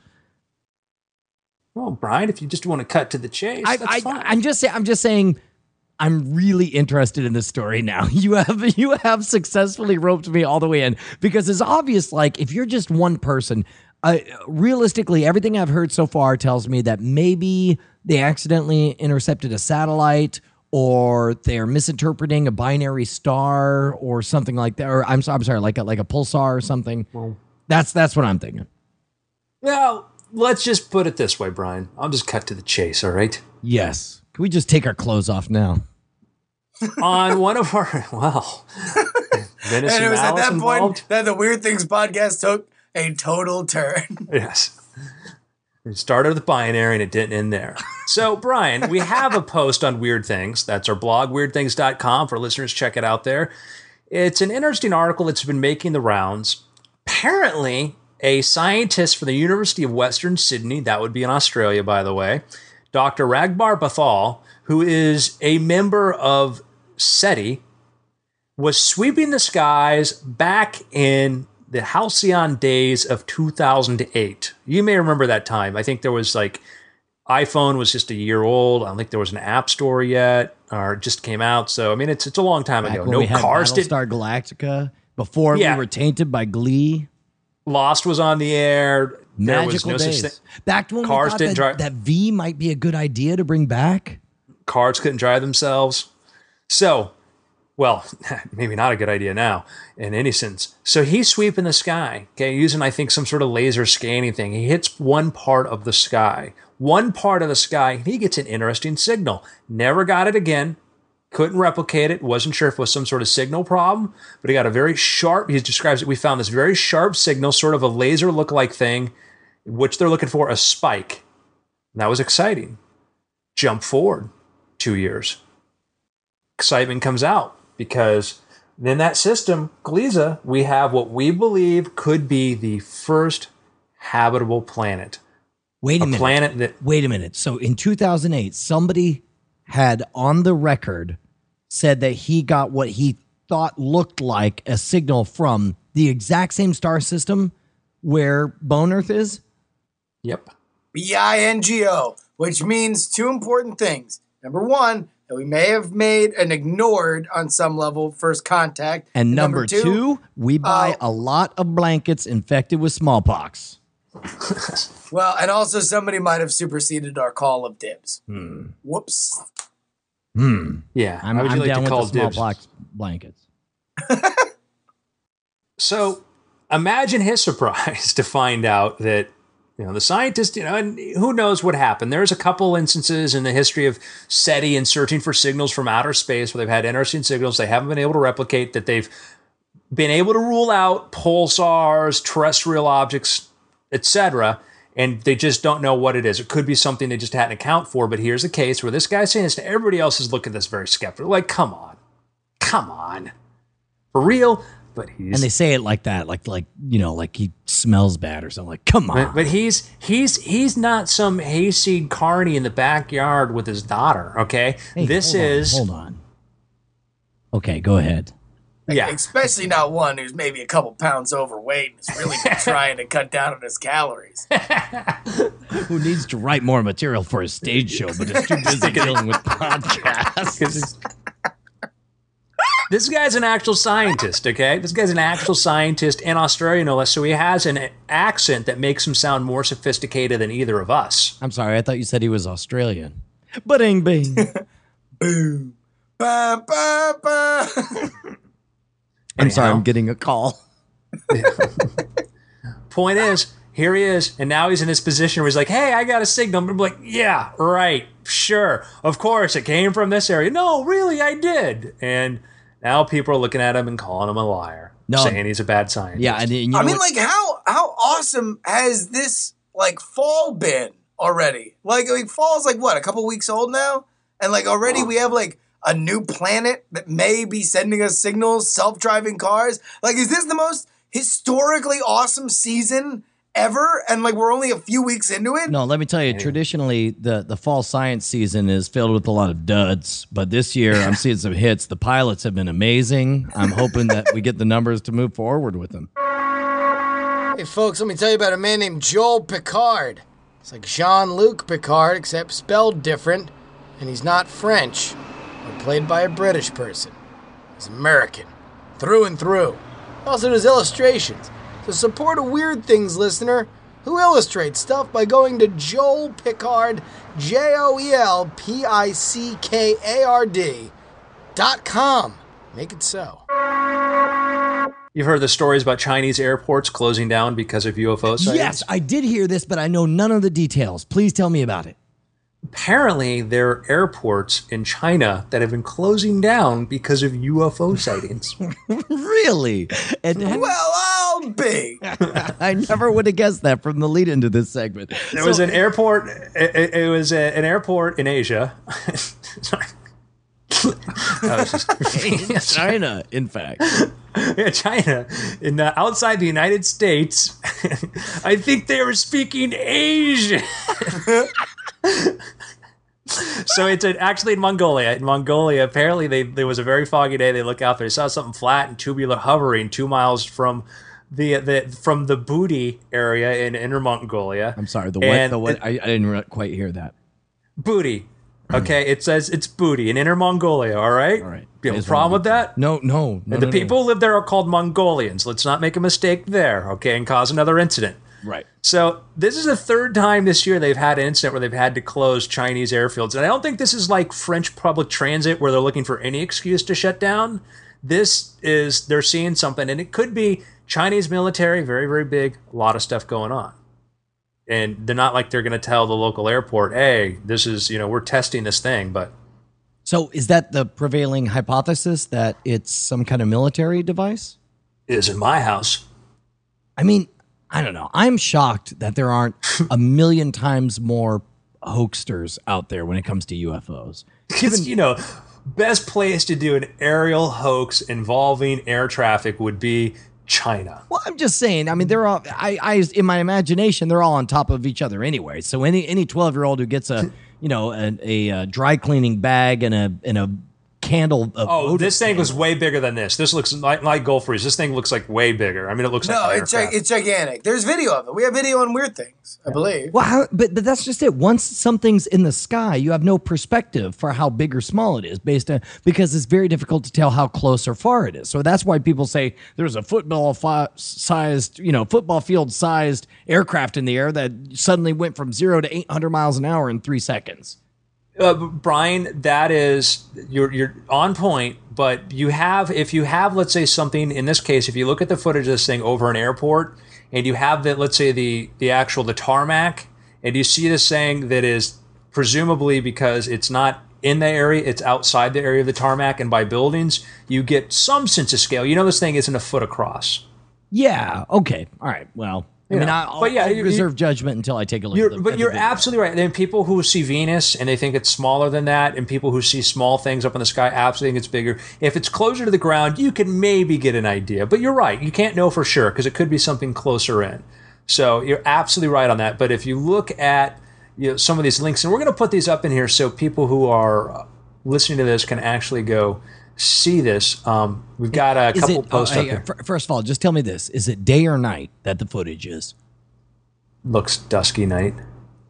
Well, Brian, if you just want to cut to the chase, I, that's I fine. I'm just saying. I'm just saying. I'm really interested in this story now. You have you have successfully roped me all the way in because it's obvious. Like if you're just one person, uh, realistically, everything I've heard so far tells me that maybe they accidentally intercepted a satellite, or they're misinterpreting a binary star, or something like that. Or I'm I'm sorry, like a like a pulsar or something. that's that's what I'm thinking. well, let's just put it this way, Brian. I'll just cut to the chase, all right? Yes. Can we just take our clothes off now? On one of our, well, Venice And it was at that involved. point that the Weird Things podcast took a total turn. Yes. It started with binary and it didn't end there. So, Brian, we have a post on Weird Things. That's our blog, weirdthings.com, for listeners. Check it out there. It's an interesting article that's been making the rounds. Apparently, a scientist from the University of Western Sydney, that would be in Australia, by the way, Dr. Ragbir Bhathal, who is a member of SETI, was sweeping the skies back in the halcyon days of 2008. You may remember that time. I think there was like iPhone was just a year old. I don't think there was an app store yet, or it just came out. So I mean, it's it's a long time Back ago. No cars did. Battlestar Galactica before Yeah. we were tainted by Glee. Lost was on the air. There was Magical no days. such thing. Back to when Cars we didn't that, drive- that V might be a good idea to bring back. Cars couldn't drive themselves. So, well, maybe not a good idea now in any sense. So he's sweeping the sky, okay, using I think some sort of laser scanning thing. He hits one part of the sky, one part of the sky, and he gets an interesting signal. Never got it again. Couldn't replicate it. Wasn't sure if it was some sort of signal problem, but he got a very sharp. He describes it. We found this very sharp signal, sort of a laser look-like thing, which they're looking for a spike. And that was exciting. Jump forward two years excitement comes out because in that system, Gliese, we have what we believe could be the first habitable planet. Wait a, A minute. planet that Wait a minute. So in 2008, somebody had on the record said that he got what he thought looked like a signal from the exact same star system where Bone Earth is. Yep. B I N G O, which means two important things. Number one, that we may have made and ignored on some level first contact. And number, two, we buy uh, a lot of blankets infected with smallpox. Well, and also somebody might have superseded our call of dibs. Hmm. Whoops. Yeah. I'm, How would I'm like down to call with the dibs? smallpox blankets. So imagine his surprise to find out that you know the scientist, you know, and who knows what happened. There's a couple instances in the history of SETI and searching for signals from outer space where they've had interesting signals they haven't been able to replicate that they've been able to rule out pulsars, terrestrial objects, etc. And they just don't know what it is. It could be something they just hadn't account for. But here's a case where this guy's saying this, and everybody else is looking at this very skeptical. Like, come on, come on, for real. But he's And they say it like that, like like you know, like he smells bad or something. Like, come on. But, but he's he's he's not some hayseed carney in the backyard with his daughter. Okay, Hey, this hold on, is hold on. Okay, go ahead. yeah. Especially not one who's maybe a couple pounds overweight and is really trying to cut down on his calories. Who needs to write more material for a stage show, but is too busy dealing with podcasts? This guy's an actual scientist. Okay, this guy's an actual scientist in Australia, no less. So he has an accent that makes him sound more sophisticated than either of us. I'm sorry, I thought you said he was Australian. Ba-ding bing. Boom. Ba, ba, ba. I'm sorry, I'm getting a call. Point is, here he is, and now he's in this position where he's like, "Hey, I got a signal." I'm like, "Yeah, right, sure, of course, it came from this area." No, really, I did. And now people are looking at him and calling him a liar, No. saying he's a bad scientist. Yeah, and you know I mean, what? like how how awesome has this like fall been already? Like, I mean, fall's like what a couple weeks old now, and like already we have like a new planet that may be sending us signals, self driving cars. Like, is this the most historically awesome season ever? And like we're only a few weeks into it. No, let me tell you. Traditionally, the the fall science season is filled with a lot of duds, but this year I'm seeing some hits. The pilots have been amazing. I'm hoping that we get the numbers to move forward with them. Hey, folks, let me tell you about a man named Joel Pickard. It's like Jean Luc Picard, except spelled different, and he's not French or played by a British person. He's American, through and through. He also does illustrations. So support a Weird Things listener who illustrates stuff by going to Joel Pickard, J O E L P I C K A R D dot com. Make it so. You've heard the stories about Chinese airports closing down because of UFO sightings. Yes, I did hear this, but I know none of the details. Please tell me about it. Apparently, there are airports in China that have been closing down because of UFO sightings. really? And, and Well, I'll be. I never would have guessed that from the lead into this segment. There was an airport. It, it- it was a, an airport in Asia. Sorry. Just- China, in fact. yeah, China, in uh, outside the United States. I think they were speaking Asian. so it's uh, actually in Mongolia. In Mongolia, apparently they, there was a very foggy day. They look out there, they saw something flat and tubular hovering two miles from the the from the Booty area in Inner Mongolia. I'm sorry. The what? The what? it- I, I didn't quite hear that. Booty. Okay, it says it's Booty in Inner Mongolia. All right. All right. You have a problem with that? No, no. no the no, no. people who live there are called Mongolians. Let's not make a mistake there, okay, and cause another incident. Right. So this is the third time this year they've had an incident where they've had to close Chinese airfields, and I don't think this is like French public transit where they're looking for any excuse to shut down. This is they're seeing something, and it could be Chinese military, very very big, a lot of stuff going on, and they're not like they're going to tell the local airport, "Hey, this is you know we're testing this thing," but So is that the prevailing hypothesis that it's some kind of military device? it is in my house. I mean, I don't know. I'm shocked that there aren't a million times more hoaxsters out there when it comes to UFOs. Because you know, best place to do an aerial hoax involving air traffic would be China. Well, I'm just saying. I mean, they're all. I, I, in my imagination, they're all on top of each other anyway. So any any 12 year old who gets a, you know, a, a, uh dry cleaning bag and a and a candle. Of Oh, this thing was way bigger than this. This looks like like Gulfries. This thing looks like way bigger. I mean, it looks No, like it's gi- it's gigantic. There's video of it. We have video on Weird Things, I believe. Well, how, but but that's just it. Once something's in the sky, you have no perspective for how big or small it is, based on because it's very difficult to tell how close or far it is. So that's why people say there's a football fi- sized, you know, football field sized aircraft in the air that suddenly went from zero to 800 miles an hour in three seconds. Uh, Brian, that is you're you're on point. But you have if you have let's say something in this case, if you look at the footage of this thing over an airport, and you have the let's say the the actual the tarmac, and you see this thing that is presumably because it's not in the area, it's outside the area of the tarmac and by buildings, you get some sense of scale. You know this thing isn't a foot across. Yeah. Okay. All right. Well, I mean, I, I'll, but yeah, I'll you- reserve judgment until I take a look. You're, at the, but you're absolutely right. Then people who see Venus and they think it's smaller than that, and people who see small things up in the sky absolutely think it's bigger. If it's closer to the ground, you can maybe get an idea. But you're right. You can't know for sure because it could be something closer in. So you're absolutely right on that. But if you look at you know, some of these links, and we're going to put these up in here so people who are uh, listening to this can actually go see this. Um, we've got a Is couple it? posts up hey, here. first of all, just tell me this: is it day or night that the footage is? Looks dusky night.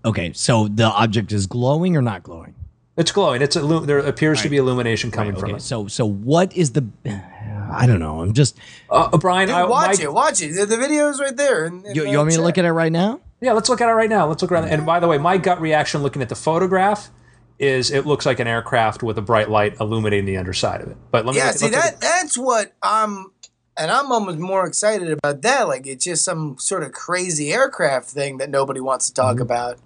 Okay, so the object is glowing or not glowing? It's glowing. It's illu- there appears to be illumination coming from Okay, it. so so what is the? I don't know. I'm just. Uh, Brian, Dude, I, watch my- it, watch it. The, the video is right there. in- in You, the you want me to look at it right now? Yeah, let's look at it right now. Let's look around. And by the way, my gut reaction looking at the photograph is it looks like an aircraft with a bright light illuminating the underside of it. But let me Yeah, look, see that that's what I'm and I'm almost more excited about that. Like it's just some sort of crazy aircraft thing that nobody wants to talk about.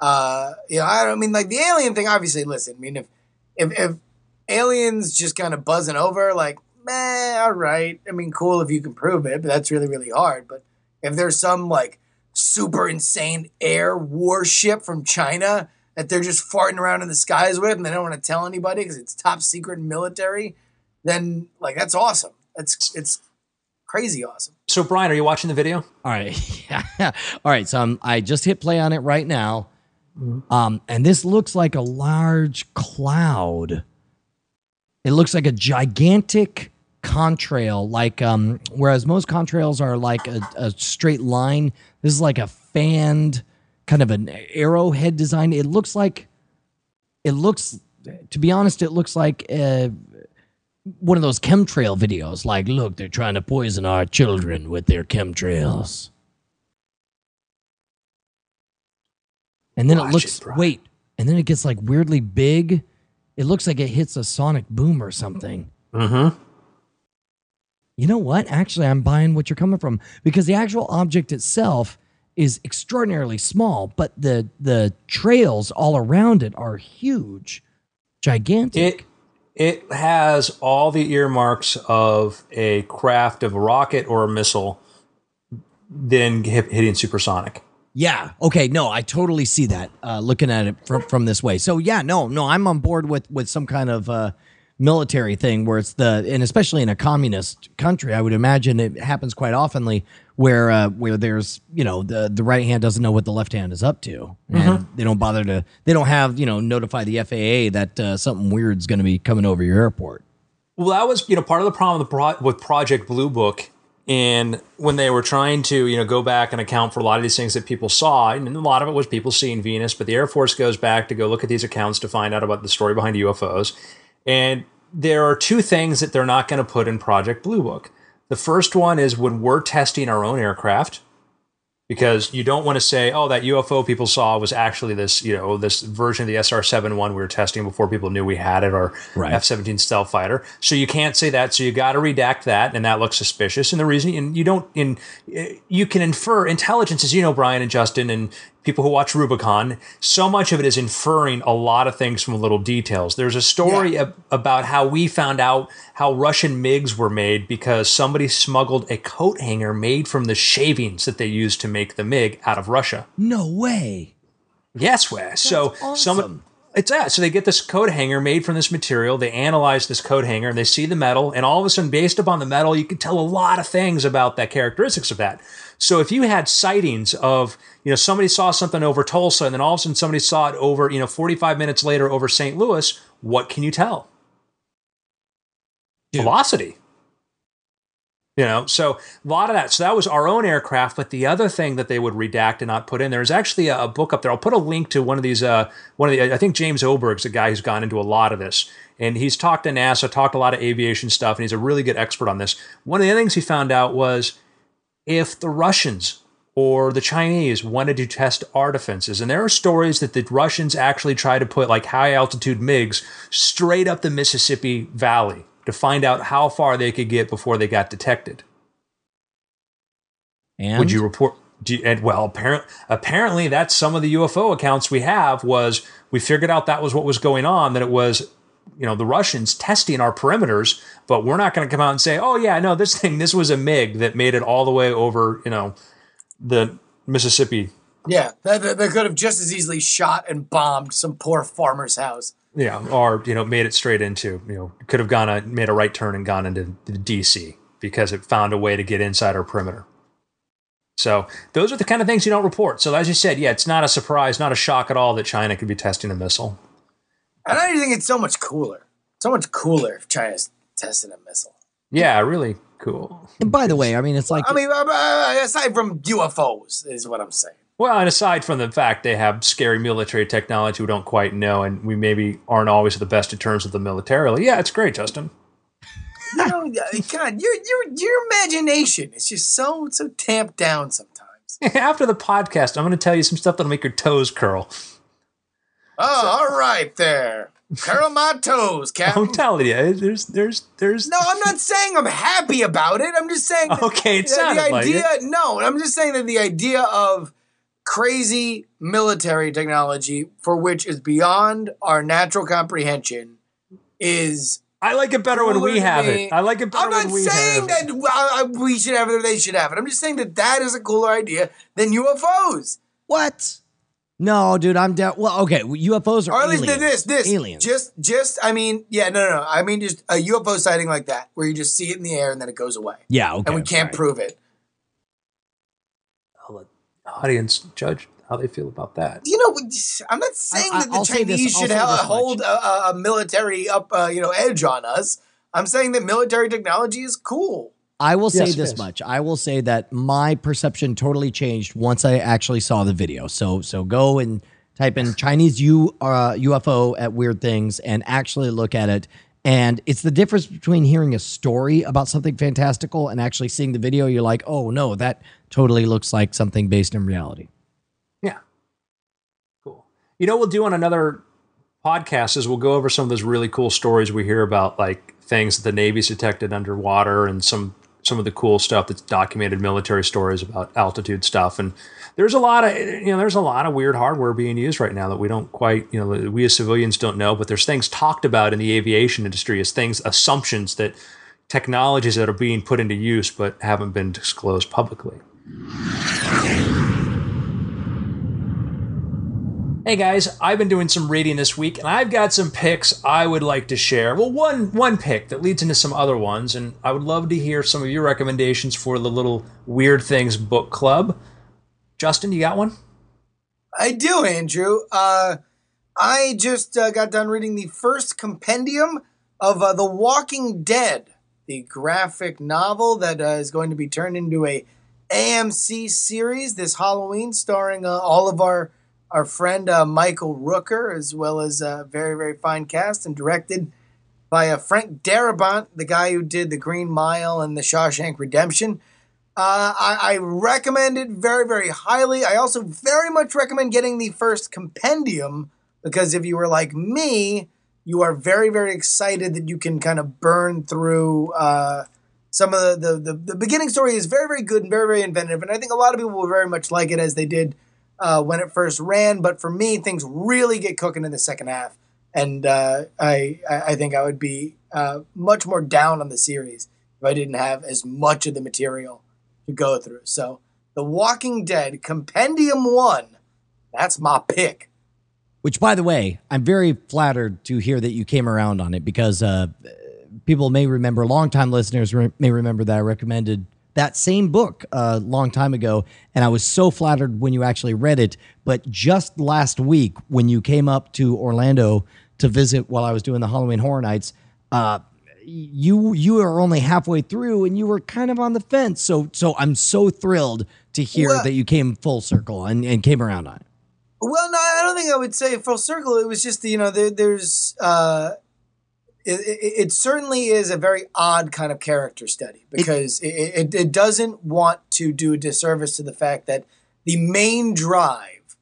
Uh, you know, I don't I mean like the alien thing. Obviously, listen. I mean, if if, if aliens just kind of buzzing over, like, man, all right. I mean, cool if you can prove it, but that's really really hard. But if there's some like super insane air warship from China that they're just farting around in the skies with, and they don't want to tell anybody because it's top secret military, then like that's awesome. It's it's crazy awesome. So, Brian, are you watching the video? All right. Yeah. All right. So um, I just hit play on it right now. Um, and this looks like a large cloud. It looks like a gigantic contrail, like um, whereas most contrails are like a, a straight line. This is like a fanned kind of an arrowhead design. It looks like it looks to be honest, it looks like uh, one of those chemtrail videos. Like, look, they're trying to poison our children with their chemtrails. And then Watch it looks it, wait, and then it gets like weirdly big. It looks like it hits a sonic boom or something. Mm-hmm. You know what? Actually, I'm buying what you're coming from because the actual object itself is extraordinarily small, but the the trails all around it are huge, gigantic. It it has all the earmarks of a craft of a rocket or a missile, then hit, hitting supersonic. Yeah. Okay. No, I totally see that. Uh, looking at it from from this way. So yeah, no, no, I'm on board with with some kind of uh, military thing where it's the and especially in a communist country, I would imagine it happens quite oftenly where uh, where there's you know the the right hand doesn't know what the left hand is up to, and they don't bother to they don't have you know notify the FAA that uh, something weird's going to be coming over your airport. Well, that was you know part of the problem with, pro- with Project Blue Book, and when they were trying to you know go back and account for a lot of these things that people saw, and a lot of it was people seeing Venus, but the Air Force goes back to go look at these accounts to find out about the story behind UFOs, and there are two things that they're not going to put in Project Blue Book. The first one is when we're testing our own aircraft, because you don't want to say, oh, that UFO people saw was actually this, you know, this version of the SR-71 we were testing before people knew we had it, or Right. F-17 stealth fighter. So you can't say that. So you got to redact that, and that looks suspicious. And the reason, and you don't, in eh, you can infer intelligence, as you know, Brian and Justin, and people who watch Rubicon. So much of it is inferring a lot of things from little details. There's a story ab- about how we found out how Russian MiGs were made because somebody smuggled a coat hanger made from the shavings that they used to make the MiG out of Russia. No way. Yes, Wes. So awesome. some it's that. So they get this coat hanger made from this material. They analyze this coat hanger and they see the metal, and all of a sudden, based upon the metal, you can tell a lot of things about that characteristics of that. So if you had sightings of, you know, somebody saw something over Tulsa, and then all of a sudden somebody saw it over, you know, 45 minutes later over St. Louis, what can you tell? Velocity. You know, so a lot of that. So that was our own aircraft. But the other thing that they would redact and not put in there is actually a, a book up there. I'll put a link to one of these. Uh, one of the. I think James Oberg's a guy who's gone into a lot of this, and he's talked to NASA, talked a lot of aviation stuff, and he's a really good expert on this. One of the things he found out was if the Russians or the Chinese wanted to test our defenses, and there are stories that the Russians actually tried to put like high altitude MiGs straight up the Mississippi Valley to find out how far they could get before they got detected. And Would you report? Do you, and well, apparently, apparently that's some of the UFO accounts we have was we figured out that was what was going on. That it was, you know, the Russians testing our perimeters, but we're not going to come out and say, oh yeah, no, this thing, this was a MiG that made it all the way over, you know, the Mississippi. Yeah, they, they they could have just as easily shot and bombed some poor farmer's house. Yeah, or you know, made it straight into, you know, could have gone a, made a right turn and gone into the DC because it found a way to get inside our perimeter. So those are the kind of things you don't report. So as you said, yeah, it's not a surprise, not a shock at all that China could be testing a missile. And I think it's so much cooler. So much cooler if China's testing a missile. Yeah, really cool. and by the way, I mean it's like I mean, aside from UFOs, is what I'm saying. Well, and aside from the fact they have scary military technology we don't quite know, and we maybe aren't always the best in terms of the militarily. Yeah, it's great, Justin. You know, uh, God, your your your imagination is just so so tamped down sometimes. After the podcast, I'm going to tell you some stuff that'll make your toes curl. Oh, all right there. Curl my toes, Captain. I'm telling you, there's there's there's No, I'm not saying I'm happy about it. I'm just saying. that- Okay, it sounded the like idea. it. No, I'm just saying that the idea of crazy military technology for which is beyond our natural comprehension is. I like it better when we have it. I like it better I'm not when we saying have it. that uh, we should have it or they should have it. I'm just saying that that is a cooler idea than UFOs. What? No, dude, I'm down. Well, okay, UFOs are Or at least aliens. this, this. aliens. Just, just, I mean, yeah, no, no, no. I mean, just a UFO sighting like that, where you just see it in the air and then it goes away. yeah, okay, and we can't right. prove it. I'll let the audience judge how they feel about that. You know, I'm not saying I- that the I'll say this- Chinese should say ha- this much. hold a, a, a military up, uh, you know, edge on us. I'm saying that military technology is cool. I will say Yes, this yes. much. I will say that my perception totally changed once I actually saw the video. So so go and type in Chinese U uh, UFO at weird things and actually look at it. And it's the difference between hearing a story about something fantastical and actually seeing the video. You're like, oh no, that totally looks like something based in reality. Yeah. Cool. You know we'll do on another podcast is we'll go over some of those really cool stories we hear about like things that the Navy's detected underwater and some some of the cool stuff that's documented military stories about altitude stuff and there's a lot of you know there's a lot of weird hardware being used right now that we don't quite you know we as civilians don't know but there's things talked about in the aviation industry as things assumptions that technologies that are being put into use but haven't been disclosed publicly Hey guys, I've been doing some reading this week and I've got some picks I would like to share. Well, one one pick that leads into some other ones and I would love to hear some of your recommendations for the little Weird Things book club. Justin, you got one? I do, Andrew. Uh, I just uh, got done reading the first compendium of uh, The Walking Dead, the graphic novel that uh, is going to be turned into a AMC series this Halloween, starring uh, all of our our friend uh, Michael Rooker, as well as a very very fine cast, and directed by uh, Frank Darabont, the guy who did The Green Mile and The Shawshank Redemption. Uh, I, I recommend it very, very highly. I also very much recommend getting the first compendium because if you were like me, you are very, very excited that you can kind of burn through uh, some of the, the, the, the beginning story is very, very good and very, very inventive. And I think a lot of people will very much like it as they did uh, when it first ran. But for me, things really get cooking in the second half. And uh, I, I think I would be uh, much more down on the series if I didn't have as much of the material to go through. So, The Walking Dead Compendium 1, that's my pick. Which, by the way, I'm very flattered to hear that you came around on it because uh, people may remember, longtime listeners re- may remember that I recommended that same book a long time ago. And I was so flattered when you actually read it. But just last week, when you came up to Orlando to visit while I was doing the Halloween Horror Nights, uh, you you are only halfway through and you were kind of on the fence. So so I'm so thrilled to hear Well- that you came full circle and, and came around on it. Well, no, I don't think I would say full circle. It was just, you know, there, there's, uh, it, it, it certainly is a very odd kind of character study because it, it, it doesn't want to do a disservice to the fact that the main drive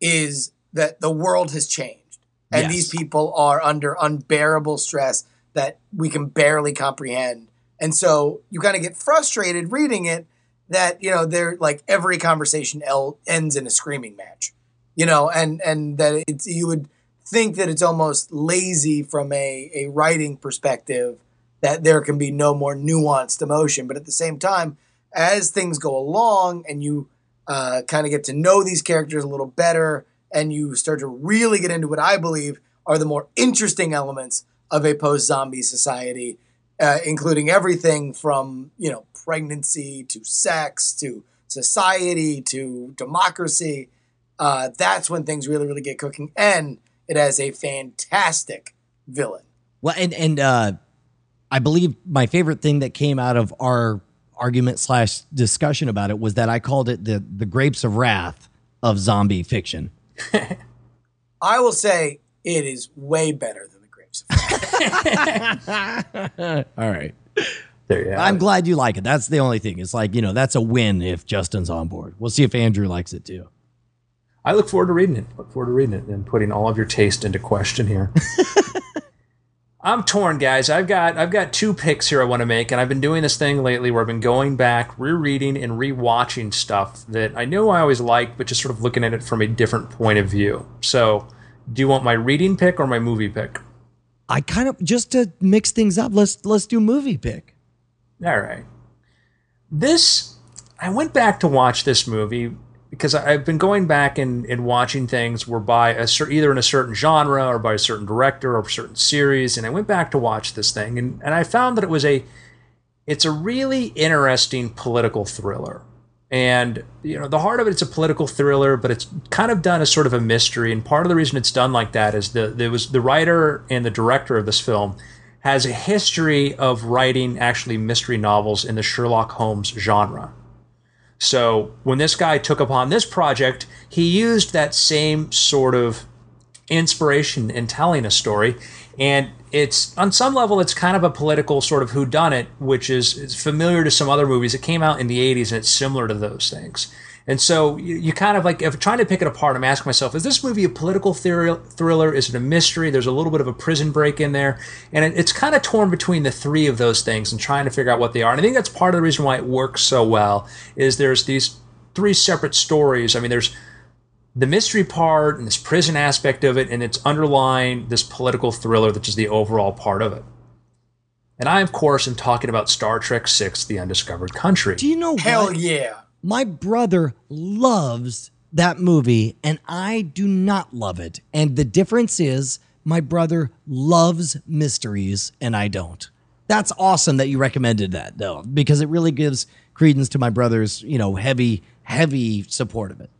is that the world has changed and Yes. these people are under unbearable stress that we can barely comprehend. And so you kind of get frustrated reading it that, you know, they're like every conversation el- ends in a screaming match you know, and and that it's you would think that it's almost lazy from a a writing perspective that there can be no more nuanced emotion, but at the same time, as things go along and you uh, kind of get to know these characters a little better, and you start to really get into what I believe are the more interesting elements of a post-zombie society, uh, including everything from you know pregnancy to sex to society to democracy uh, that's when things really, really get cooking. And it has a fantastic villain. Well, and and uh, I believe my favorite thing that came out of our argument slash discussion about it was that I called it the the grapes of wrath of zombie fiction. I will say it is way better than the Grapes of Wrath. All right, There you I'm it. glad you like it. That's the only thing. It's like you know that's a win if Justin's on board. We'll see if Andrew likes it too. I look forward to reading it. Look forward to reading it and putting all of your taste into question here. I'm torn, guys. I've got I've got two picks here I want to make, and I've been doing this thing lately where I've been going back, rereading, and rewatching stuff that I know I always liked, but just sort of looking at it from a different point of view. So, do you want my reading pick or my movie pick? I kind of just to mix things up. Let's let's do movie pick. All right. This I went back to watch this movie because I've been going back and, and watching things were by a cer- either in a certain genre or by a certain director or a certain series, and I went back to watch this thing and, and I found that it was a it's a really interesting political thriller. And you know, the heart of it, it's a political thriller, but it's kind of done as sort of a mystery. And part of the reason it's done like that is the there was the writer and the director of this film has a history of writing actually mystery novels in the Sherlock Holmes genre. So when this guy took upon this project, he used that same sort of inspiration in telling a story. And it's on some level, it's kind of a political sort of whodunit, which is, familiar to some other movies. It came out in the 80s and it's similar to those things. And so you, you kind of like, if trying to pick it apart, I'm asking myself, is this movie a political thriller? thriller? Is it a mystery? There's a little bit of a prison break in there. And it, it's kind of torn between the three of those things and trying to figure out what they are. And I think that's part of the reason why it works so well is there's these three separate stories. I mean, there's the mystery part and this prison aspect of it, and it's underlying this political thriller, which is the overall part of it. And I, of course, am talking about Star Trek VI The Undiscovered Country. Do you know Hell what? yeah. My brother loves that movie, and I do not love it. And the difference is, my brother loves mysteries, and I don't. That's awesome that you recommended that, though, because it really gives credence to my brother's, you know, heavy, heavy support of it.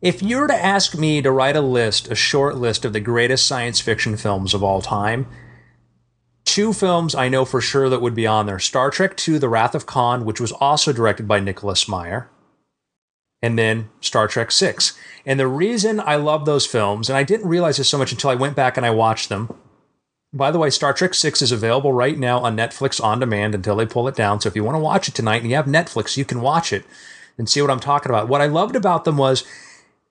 If you were to ask me to write a list, a short list of the greatest science fiction films of all time, two films I know for sure that would be on there Star Trek II The Wrath of Khan, which was also directed by Nicholas Meyer, and then Star Trek VI. And the reason I love those films, and I didn't realize this so much until I went back and I watched them. By the way, Star Trek VI is available right now on Netflix on demand until they pull it down. So if you want to watch it tonight and you have Netflix, you can watch it and see what I'm talking about. What I loved about them was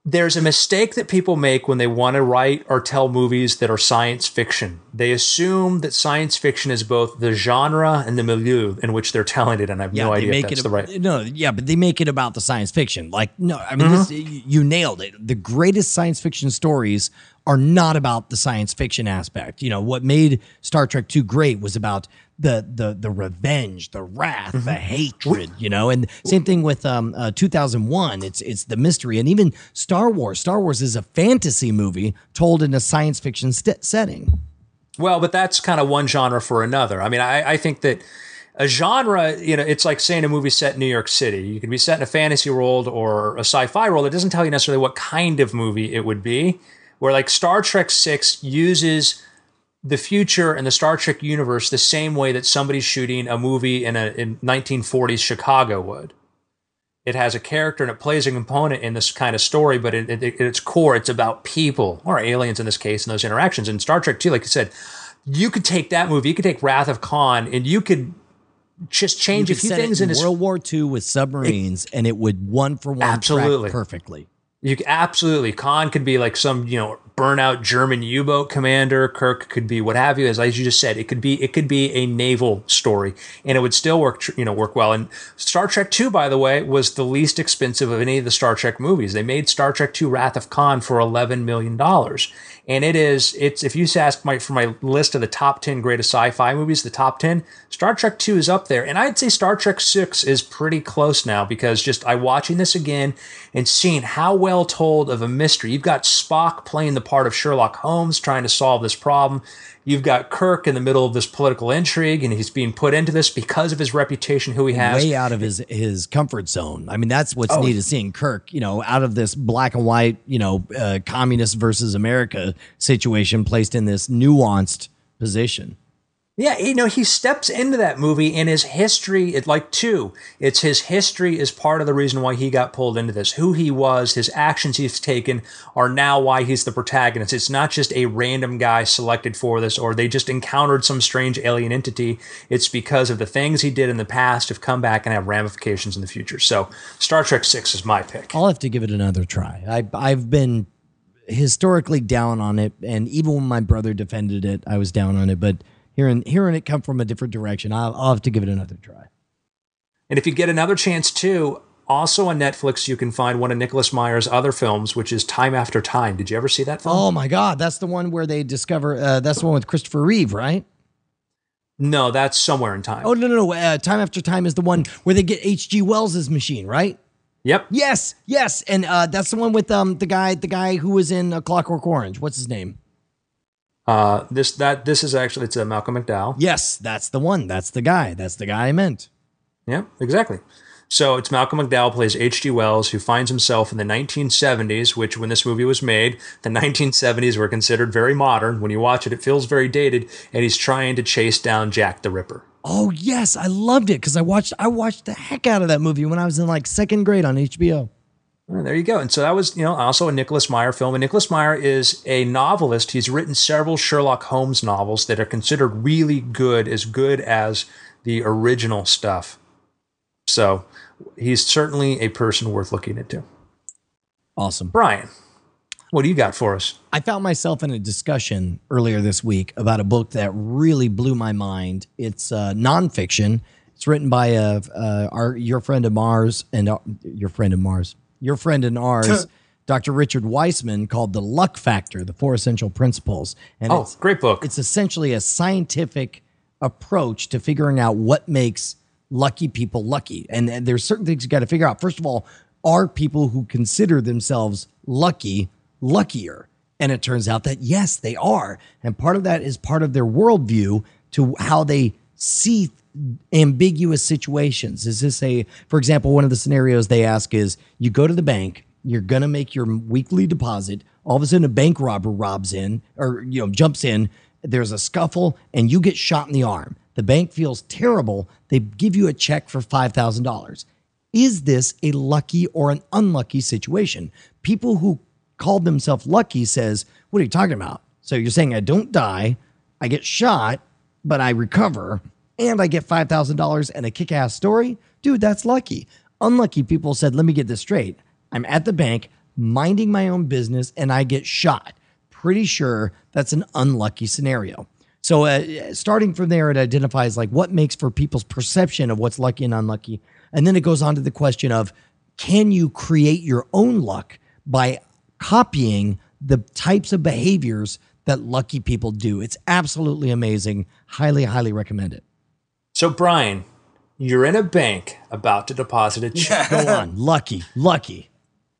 there's a mistake that people make when they want to write or tell movies that are science fiction. They assume that science fiction is both the genre and the milieu in which they're telling it, and I have no they idea if that's it the right. no, yeah, but they make it about the science fiction. Like, no, I mean, Mm-hmm. you nailed it. The greatest science fiction stories are not about the science fiction aspect. You know, what made Star Trek 2 great was about the the the revenge, the wrath, Mm-hmm. the hatred, you know. And same thing with um uh, 2001, it's it's the mystery and even Star Wars. Star Wars is a fantasy movie told in a science fiction st- setting. Well, but that's kind of one genre for another. I mean, I, I think that a genre, you know, it's like saying a movie set in New York City. You could be set in a fantasy world or a sci-fi world. It doesn't tell you necessarily what kind of movie it would be. Where like Star Trek Six uses the future and the Star Trek universe the same way that somebody's shooting a movie in a in 1940s Chicago would. It has a character and it plays a component in this kind of story, but it, it, at its core, it's about people or aliens in this case and those interactions. And Star Trek too, like you said, you could take that movie, you could take Wrath of Khan, and you could just change You a few it things in in. World War II with submarines, and it would one for one Absolutely. track perfectly. You absolutely. Khan could be like some, you know, burnout German U-boat commander. Kirk could be what have you. As, as you just said, it could be it could be a naval story, and it would still work, you know, work well. And Star Trek Two, by the way, was the least expensive of any of the Star Trek movies. They made Star Trek Two: Wrath of Khan for eleven million dollars, and it is it's if you ask my for my list of the top ten greatest sci-fi movies, the top ten, Star Trek Two is up there, and I'd say Star Trek Six is pretty close now because just I watching this again and seeing how well told of a mystery. You've got Spock playing the part of Sherlock Holmes trying to solve this problem. You've got Kirk in the middle of this political intrigue, and he's being put into this because of his reputation, who he has. way out of his his comfort zone. I mean, that's what's Oh. neat is seeing Kirk, you know, out of this black and white, you know, uh, communist versus America situation, placed in this nuanced position. Yeah, you know, he steps into that movie and his history, it like two, it's his history is part of the reason why he got pulled into this. Who he was, his actions he's taken are now why he's the protagonist. It's not just a random guy selected for this or they just encountered some strange alien entity. It's because of the things he did in the past have come back and have ramifications in the future. So Star Trek 6 is my pick. I'll have to give it another try. I, I've been historically down on it, and even when my brother defended it, I was down on it. But hearing hearing it come from a different direction, I'll, I'll have to give it another try. And if you get another chance too, also on Netflix, you can find one of Nicholas Meyer's other films, which is Time After Time. Did you ever see that film? Oh my God, that's the one where they discover. Uh, that's the one with Christopher Reeve, right? No, that's Somewhere in Time. Oh no, no, no. Uh, Time After Time is the one where they get H.G. Wells's machine, right? Yep. Yes, yes, and uh, that's the one with um the guy the guy who was in A Clockwork Orange. What's his name? Uh, this that this is actually it's a Malcolm McDowell. Yes, that's the one. That's the guy. That's the guy I meant. Yeah, exactly. So it's Malcolm McDowell plays H.G. Wells, who finds himself in the 1970s, which when this movie was made, the 1970s were considered very modern. When you watch it, it feels very dated, and he's trying to chase down Jack the Ripper. Oh yes, I loved it because I watched I watched the heck out of that movie when I was in like second grade on HBO. Well, there you go. And so that was, you know, also a Nicholas Meyer film. And Nicholas Meyer is a novelist. He's written several Sherlock Holmes novels that are considered really good, as good as the original stuff. So he's certainly a person worth looking into. Awesome. Brian, what do you got for us? I found myself in a discussion earlier this week about a book that really blew my mind. It's uh, nonfiction. It's written by uh, uh, our your friend of Mars and uh, your friend of Mars, your friend and ours, Dr. Richard Wiseman, called "The Luck Factor: The Four Essential Principles." And Oh, it's, great book. it's essentially a scientific approach to figuring out what makes lucky people lucky. And, and there's certain things you got to figure out. First of all, are people who consider themselves lucky luckier? And it turns out that yes, they are. And part of that is part of their worldview to how they see ambiguous situations. Is this a, for example, one of the scenarios they ask is you go to the bank, you're going to make your weekly deposit. All of a sudden, a bank robber robs in or, you know, jumps in. There's a scuffle and you get shot in the arm. The bank feels terrible. They give you a check for $5,000. Is this a lucky or an unlucky situation? People who called themselves lucky says, "What are you talking about?" So you're saying I don't die, I get shot, but I recover, and I get five thousand dollars and a kick-ass story, dude. That's lucky. Unlucky people said, "Let me get this straight. I'm at the bank minding my own business, and I get shot." Pretty sure that's an unlucky scenario. So, uh, starting from there, it identifies like what makes for people's perception of what's lucky and unlucky. And then it goes on to the question of can you create your own luck by copying the types of behaviors that lucky people do? It's absolutely amazing. Highly, highly recommend it. So, Brian, you're in a bank about to deposit a check. Go on. lucky, lucky.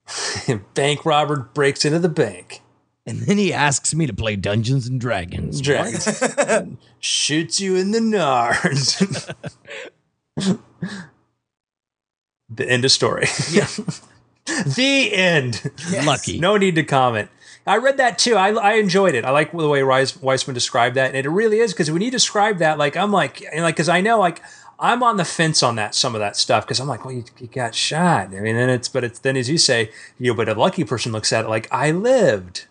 bank robber breaks into the bank. And then he asks me to play Dungeons and Dragons. Dragons. Shoots you in the nards. the end of story. Yeah. the end. Lucky. No need to comment. I read that too. I, I enjoyed it. I like the way Reis- Wiseman described that, and it really is because when you describe that, like I'm like, and like because I know like I'm on the fence on that some of that stuff because I'm like, well, you, you got shot. I mean, then it's but it's then as you say, you know, but a lucky person looks at it like I lived.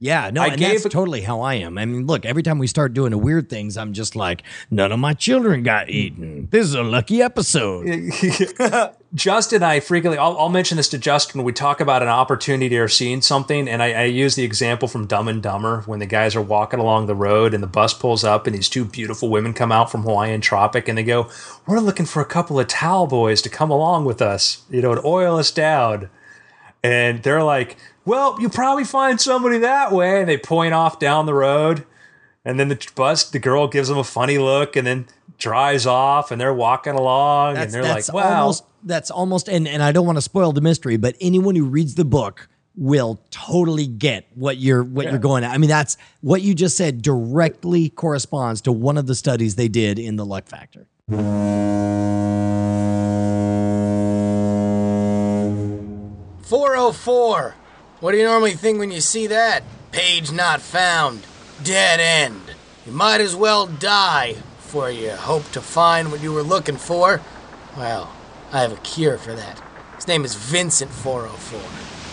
Yeah, no, I and that's a- totally how I am. I mean, look, every time we start doing the weird things, I'm just like, none of my children got eaten. This is a lucky episode. Justin and I frequently, I'll, I'll mention this to Justin when we talk about an opportunity or seeing something. And I, I use the example from Dumb and Dumber when the guys are walking along the road and the bus pulls up and these two beautiful women come out from Hawaiian Tropic and they go, We're looking for a couple of towel boys to come along with us, you know, to oil us down. And they're like, Well, you probably find somebody that way. And they point off down the road. And then the bus, the girl gives them a funny look and then drives off and they're walking along That's, and they're that's like, Wow. almost, that's almost, and, and I don't want to spoil the mystery, but anyone who reads the book will totally get what you're what you're going at. I mean, that's what you just said directly corresponds to one of the studies they did in the luck factor. 404. What do you normally think when you see that? Page not found. Dead end. You might as well die before you hope to find what you were looking for. Well, I have a cure for that. His name is Vincent 404.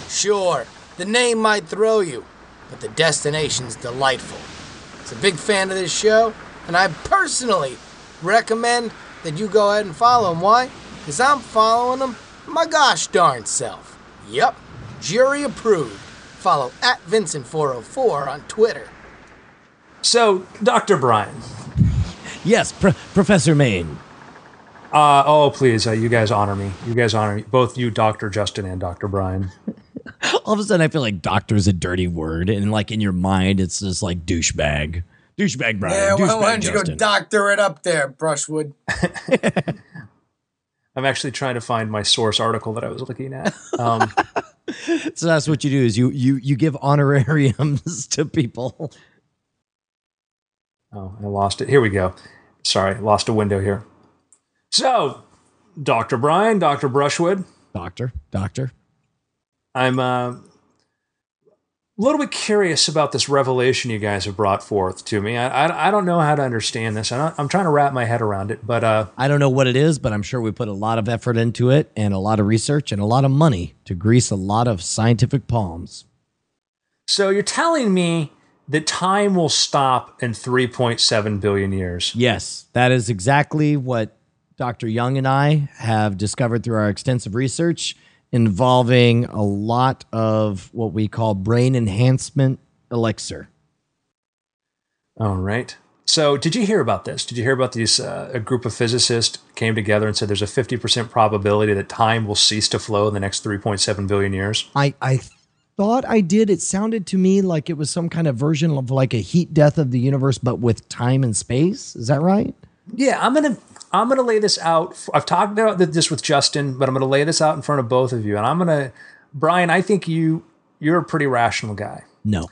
Sure, the name might throw you, but the destination's delightful. He's a big fan of this show, and I personally recommend that you go ahead and follow him. Why? Because I'm following him my gosh darn self. Yup, jury approved. Follow at Vincent404 on Twitter. So, Dr. Brian. Yes, Pro- Professor Mayne. Uh, oh, please, uh, you guys honor me. You guys honor me. Both you, Dr. Justin, and Dr. Brian. All of a sudden, I feel like doctor is a dirty word, and like in your mind, it's just like douchebag, douchebag Brian, Yeah, douchebag why, why don't you go doctor it up there, Brushwood? I'm actually trying to find my source article that I was looking at. Um, so that's what you do is you you you give honorariums to people. oh, I lost it. Here we go. Sorry, lost a window here. So, Dr. Brian, Dr. Brushwood, Doctor, doctor. I'm uh, a little bit curious about this revelation you guys have brought forth to me. I, I, I don't know how to understand this. I don't, I'm trying to wrap my head around it, but uh, I don't know what it is, but I'm sure we put a lot of effort into it and a lot of research and a lot of money to grease a lot of scientific palms. so you're telling me that time will stop in 3.7 billion years. Yes, that is exactly what Dr. Young and I have discovered through our extensive research involving a lot of what we call brain enhancement elixir. All right. So, did you hear about this? Did you hear about these? Uh, a group of physicists came together and said there's a 50% probability that time will cease to flow in the next 3.7 billion years. I, I thought I did. It sounded to me like it was some kind of version of like a heat death of the universe, but with time and space. Is that right? Yeah, I'm gonna I'm gonna lay this out. I've talked about this with Justin, but I'm gonna lay this out in front of both of you, and I'm gonna, Brian. I think you you're a pretty rational guy. No.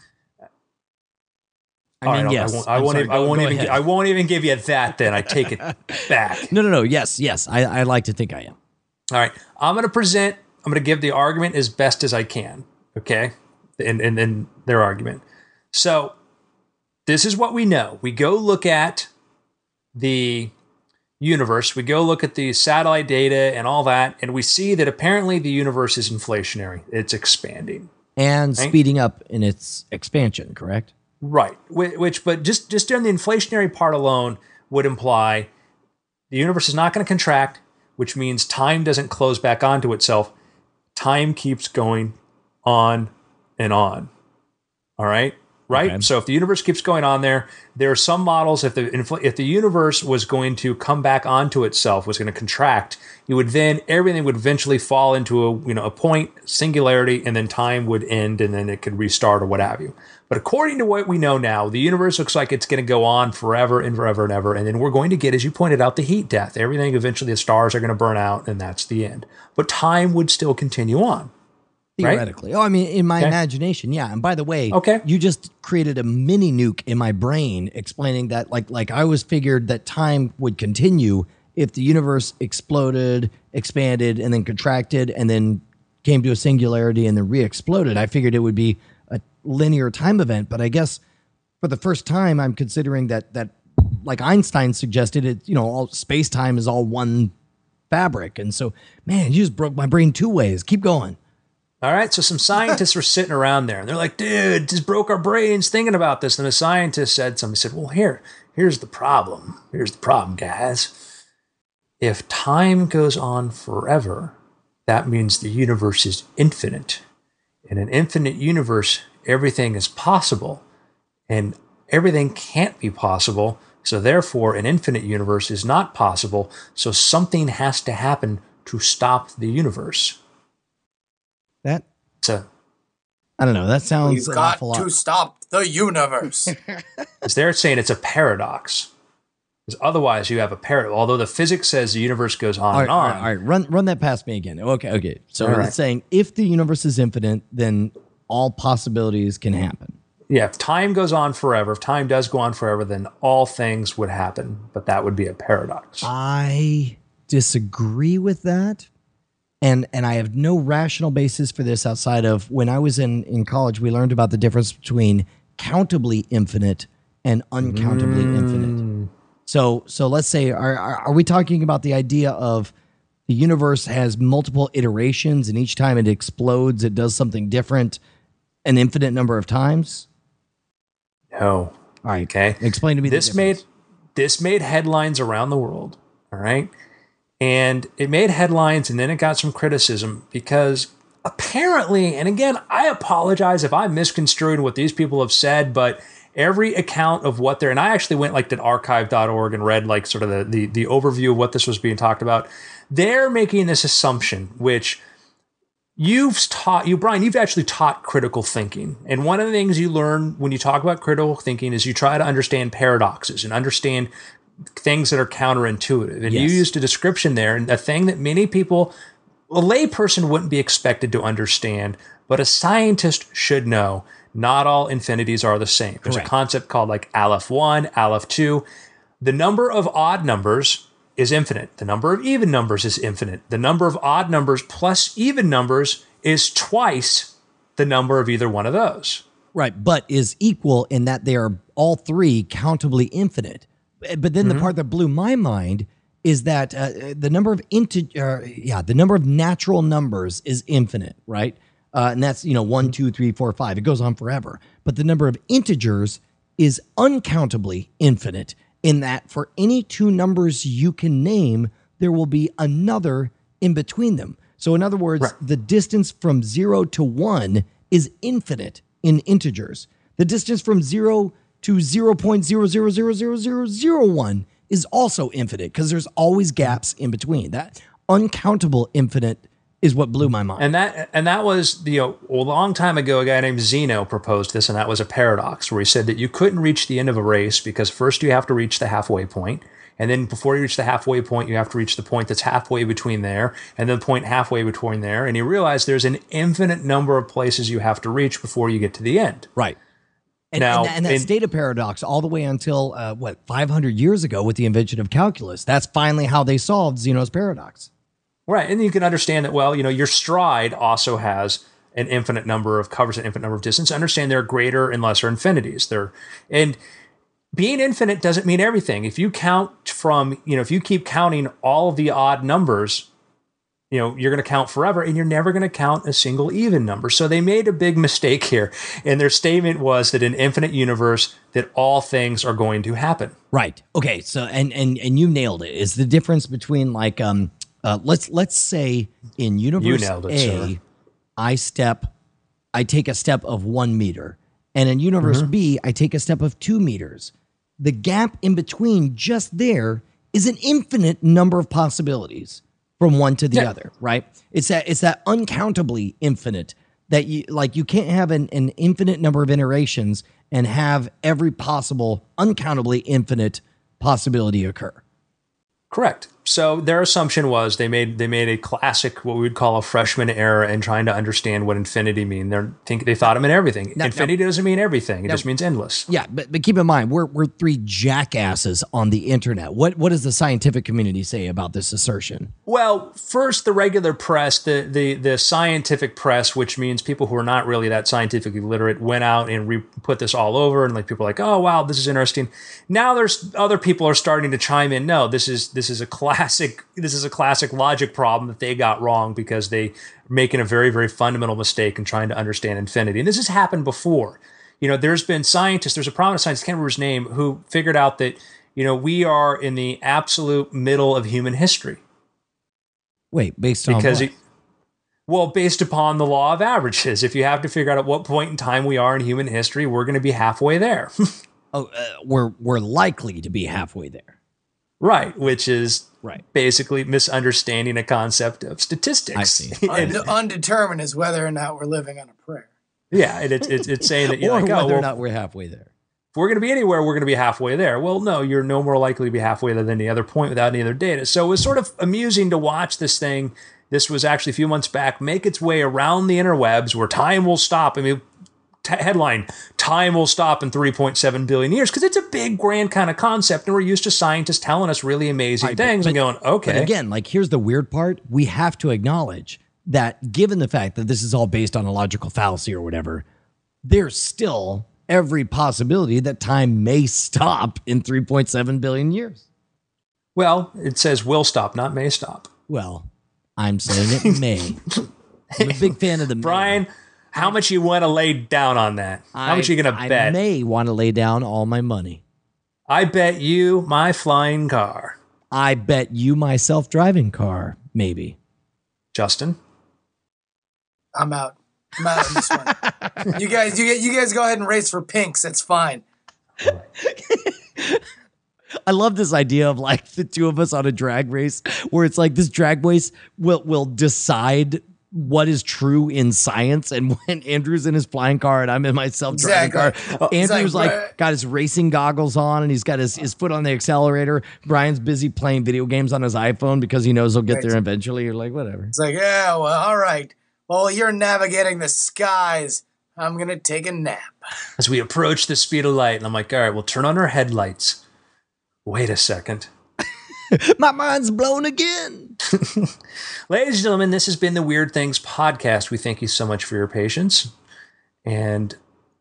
I All mean, right, yes. I won't, I I'm won't, sorry, even, I won't even ahead. I won't even give you that. Then I take it back. No, no, no. Yes, yes. I, I like to think I am. All right, I'm gonna present. I'm gonna give the argument as best as I can. Okay, and and then their argument. So this is what we know. We go look at the universe. We go look at the satellite data and all that, and we see that apparently the universe is inflationary. It's expanding. And Right. speeding up in its expansion, correct? Right. Which, but just just during the inflationary part alone would imply the universe is not going to contract, which means time doesn't close back onto itself. Time keeps going on and on. All right. Right. Okay. So if the universe keeps going on there, there are some models. If the infl- if the universe was going to come back onto itself, was going to contract, you would then everything would eventually fall into a you know a point singularity, and then time would end, and then it could restart or what have you. But according to what we know now, the universe looks like it's going to go on forever and forever and ever, and then we're going to get, as you pointed out, the heat death. Everything eventually, the stars are going to burn out, and that's the end. But time would still continue on. Right? Theoretically. Oh, I mean, in my Okay. imagination, yeah. And by the way, Okay. you just created a mini nuke in my brain explaining that like like I was figured that time would continue if the universe exploded, expanded, and then contracted, and then came to a singularity and then re-exploded. I figured it would be a linear time event, but I guess for the first time I'm considering that that like Einstein suggested it, you know, all space time is all one fabric. And so, man, you just broke my brain two ways. Keep going. All right, so some scientists were sitting around there, and they're like, "Dude, just broke our brains thinking about this." And a scientist said something. He said, "Well, here, here's the problem. Here's the problem, guys. If time goes on forever, that means the universe is infinite. In an infinite universe, everything is possible, and everything can't be possible. So therefore, an infinite universe is not possible. So something has to happen to stop the universe." That So I don't know. That sounds We've an got awful lot. to stop the universe. is they're saying it's a paradox. Because otherwise, you have a paradox. Although the physics says the universe goes on all right, and on. right, all right. Run, run that past me again. Okay, okay. So All it's right. saying if the universe is infinite, then all possibilities can happen. Yeah, if time goes on forever, if time does go on forever, then all things would happen. But that would be a paradox. I disagree with that. And and I have no rational basis for this outside of when I was in, in college, we learned about the difference between countably infinite and uncountably mm. infinite. So so let's say are, are we talking about the idea of the universe has multiple iterations and each time it explodes it does something different an infinite number of times? No. All right. Okay. Explain to me this made this made headlines around the world all right and it made headlines and then it got some criticism because apparently and again i apologize if I misconstrued what these people have said but every account of what they're and i actually went like to arXiv.org and read like sort of the, the the overview of what this was being talked about. They're making this assumption which you've taught you brian you've actually taught critical thinking. And one of the things you learn when you talk about critical thinking is you try to understand paradoxes and understand things that are counterintuitive and you used a description there and a thing that many people a layperson wouldn't be expected to understand but a scientist should know not all infinities are the same there's Correct. a concept called like aleph 1 aleph 2 the number of odd numbers is infinite. The number of even numbers is infinite. The number of odd numbers plus even numbers is twice the number of either one of those. Right, but is equal in that they are all three countably infinite. Uh, But then the part that blew my mind is that uh, the number of integer, yeah, the number of natural numbers is infinite, right? Uh, and that's you know one, two, three, four, five. It goes on forever. But the number of integers is uncountably infinite. In that, for any two numbers you can name, there will be another in between them. So, in other words, the distance from zero to one is infinite in integers. The distance from zero to 0.00000001 is also infinite because there's always gaps in between. That uncountable infinite is what blew my mind. And that and that was you uh, know a long time ago. A guy named Zeno proposed this, and that was a paradox where he said that you couldn't reach the end of a race because first you have to reach the halfway point, and then before you reach the halfway point, you have to reach the point that's halfway between there, and then the point halfway between there. And he realized there's an infinite number of places you have to reach before you get to the end. right. And, Now, and, that- and that in- of paradox all the way until, uh, what, 500 years ago with the invention of calculus. That's finally how they solved Zeno's paradox. Right. And you can understand that, well, you know, your stride also has an infinite number of covers an infinite number of distance. Understand there are greater and lesser infinities. There and being infinite doesn't mean everything. If you count from, you know, if you keep counting all the odd numbers, you know, you're going to count forever and you're never going to count a single even number. So they made a big mistake here. And their statement was that in infinite universe that all things are going to happen. Right. Okay. So and and and you nailed it. Is the difference between like um uh let's let's say in universe it, A, sir. I step, I take a step of one meter, and in universe Mm-hmm. B, I take a step of two meters. The gap in between, just there, is an infinite number of possibilities from one to the Yeah. other. Right. It's that it's that uncountably infinite that you like. You can't have an, an infinite number of iterations and have every possible uncountably infinite possibility occur. Correct. So their assumption was they made they made a classic what we would call a freshman error in trying to understand what infinity mean. They think they thought it meant everything. Now- infinity doesn't mean everything. It just means endless. Yeah, but but keep in mind we're we're three jackasses on the internet. What what does the scientific community say about this assertion? Well, first the regular press, the the the scientific press, which means people who are not really that scientifically literate, went out and re- put this all over, and like people are like, oh wow, this is interesting. Now there's other people are starting to chime in. No, this is this is a classic this is a classic logic problem that they got wrong because they are making a very very fundamental mistake in trying to understand infinity. And this has happened before. You know, there's been scientists. There's a prominent scientist, I can't remember his name, who figured out that you know we are in the absolute middle of human history Wait, based on because what? it, well based upon the law of averages if you have to figure out at what point in time we are in human history we're going to be halfway there oh, uh, we're we're likely to be halfway there. right which is Right. basically misunderstanding a concept of statistics I see. And- Und- undetermined is whether or not we're living on a prayer. yeah and it's, it's, it's saying that you're or like oh, whether oh or not we're halfway there. if we're going to be anywhere we're going to be halfway there well no you're no more likely to be halfway there than any other point without any other data so it was sort of amusing to watch this thing this was actually a few months back make its way around the interwebs where time will stop i mean t- headline time will stop in 3.7 billion years because it's a big grand kind of concept and we're used to scientists telling us really amazing Right, but- things and going okay But again, like here's the weird part: we have to acknowledge that, given the fact that this is all based on a logical fallacy or whatever, there's still every possibility that time may stop in 3.7 billion years. Well, it says will stop, not may stop. Well, I'm saying it may. I'm a big fan of the may. Brian, how much you want to lay down on that? How much I- you going to bet? I may want to lay down all my money. I bet you my flying car. I bet you my self-driving car, maybe. Justin? I'm out. I'm out on this one. you guys, you, you guys go ahead and race for pinks. It's fine. I love this idea of like the two of us on a drag race where it's like this drag race will will decide what is true in science and when Andrew's in his flying car and I'm in my self-driving Exactly. Oh, car Andrew's like, like, got his racing goggles on and he's got his, his foot on the accelerator Brian's busy playing video games on his iPhone because he knows he'll get there eventually you're like whatever It's like, yeah, well, all right. Well, you're navigating the skies. I'm gonna take a nap. As we approach the speed of light, and I'm like, all right, we'll turn on our headlights. Wait a second. my mind's blown again Ladies and gentlemen, this has been the Weird Things podcast. We thank you so much for your patience. And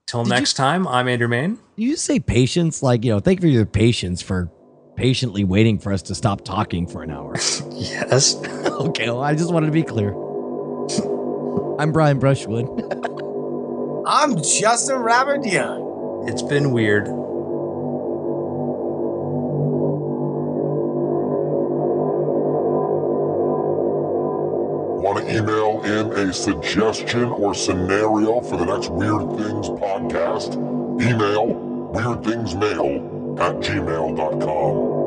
till Did next time, I'm Andrew Mayne. you say patience like you know thank you for your patience for patiently waiting for us to stop talking for an hour Yes. Okay, well, I just wanted to be clear. I'm Brian Brushwood. I'm Justin Robert Young. It's been weird. Email in a suggestion or scenario for the next Weird Things podcast? Email weirdthingsmail at gmail.com.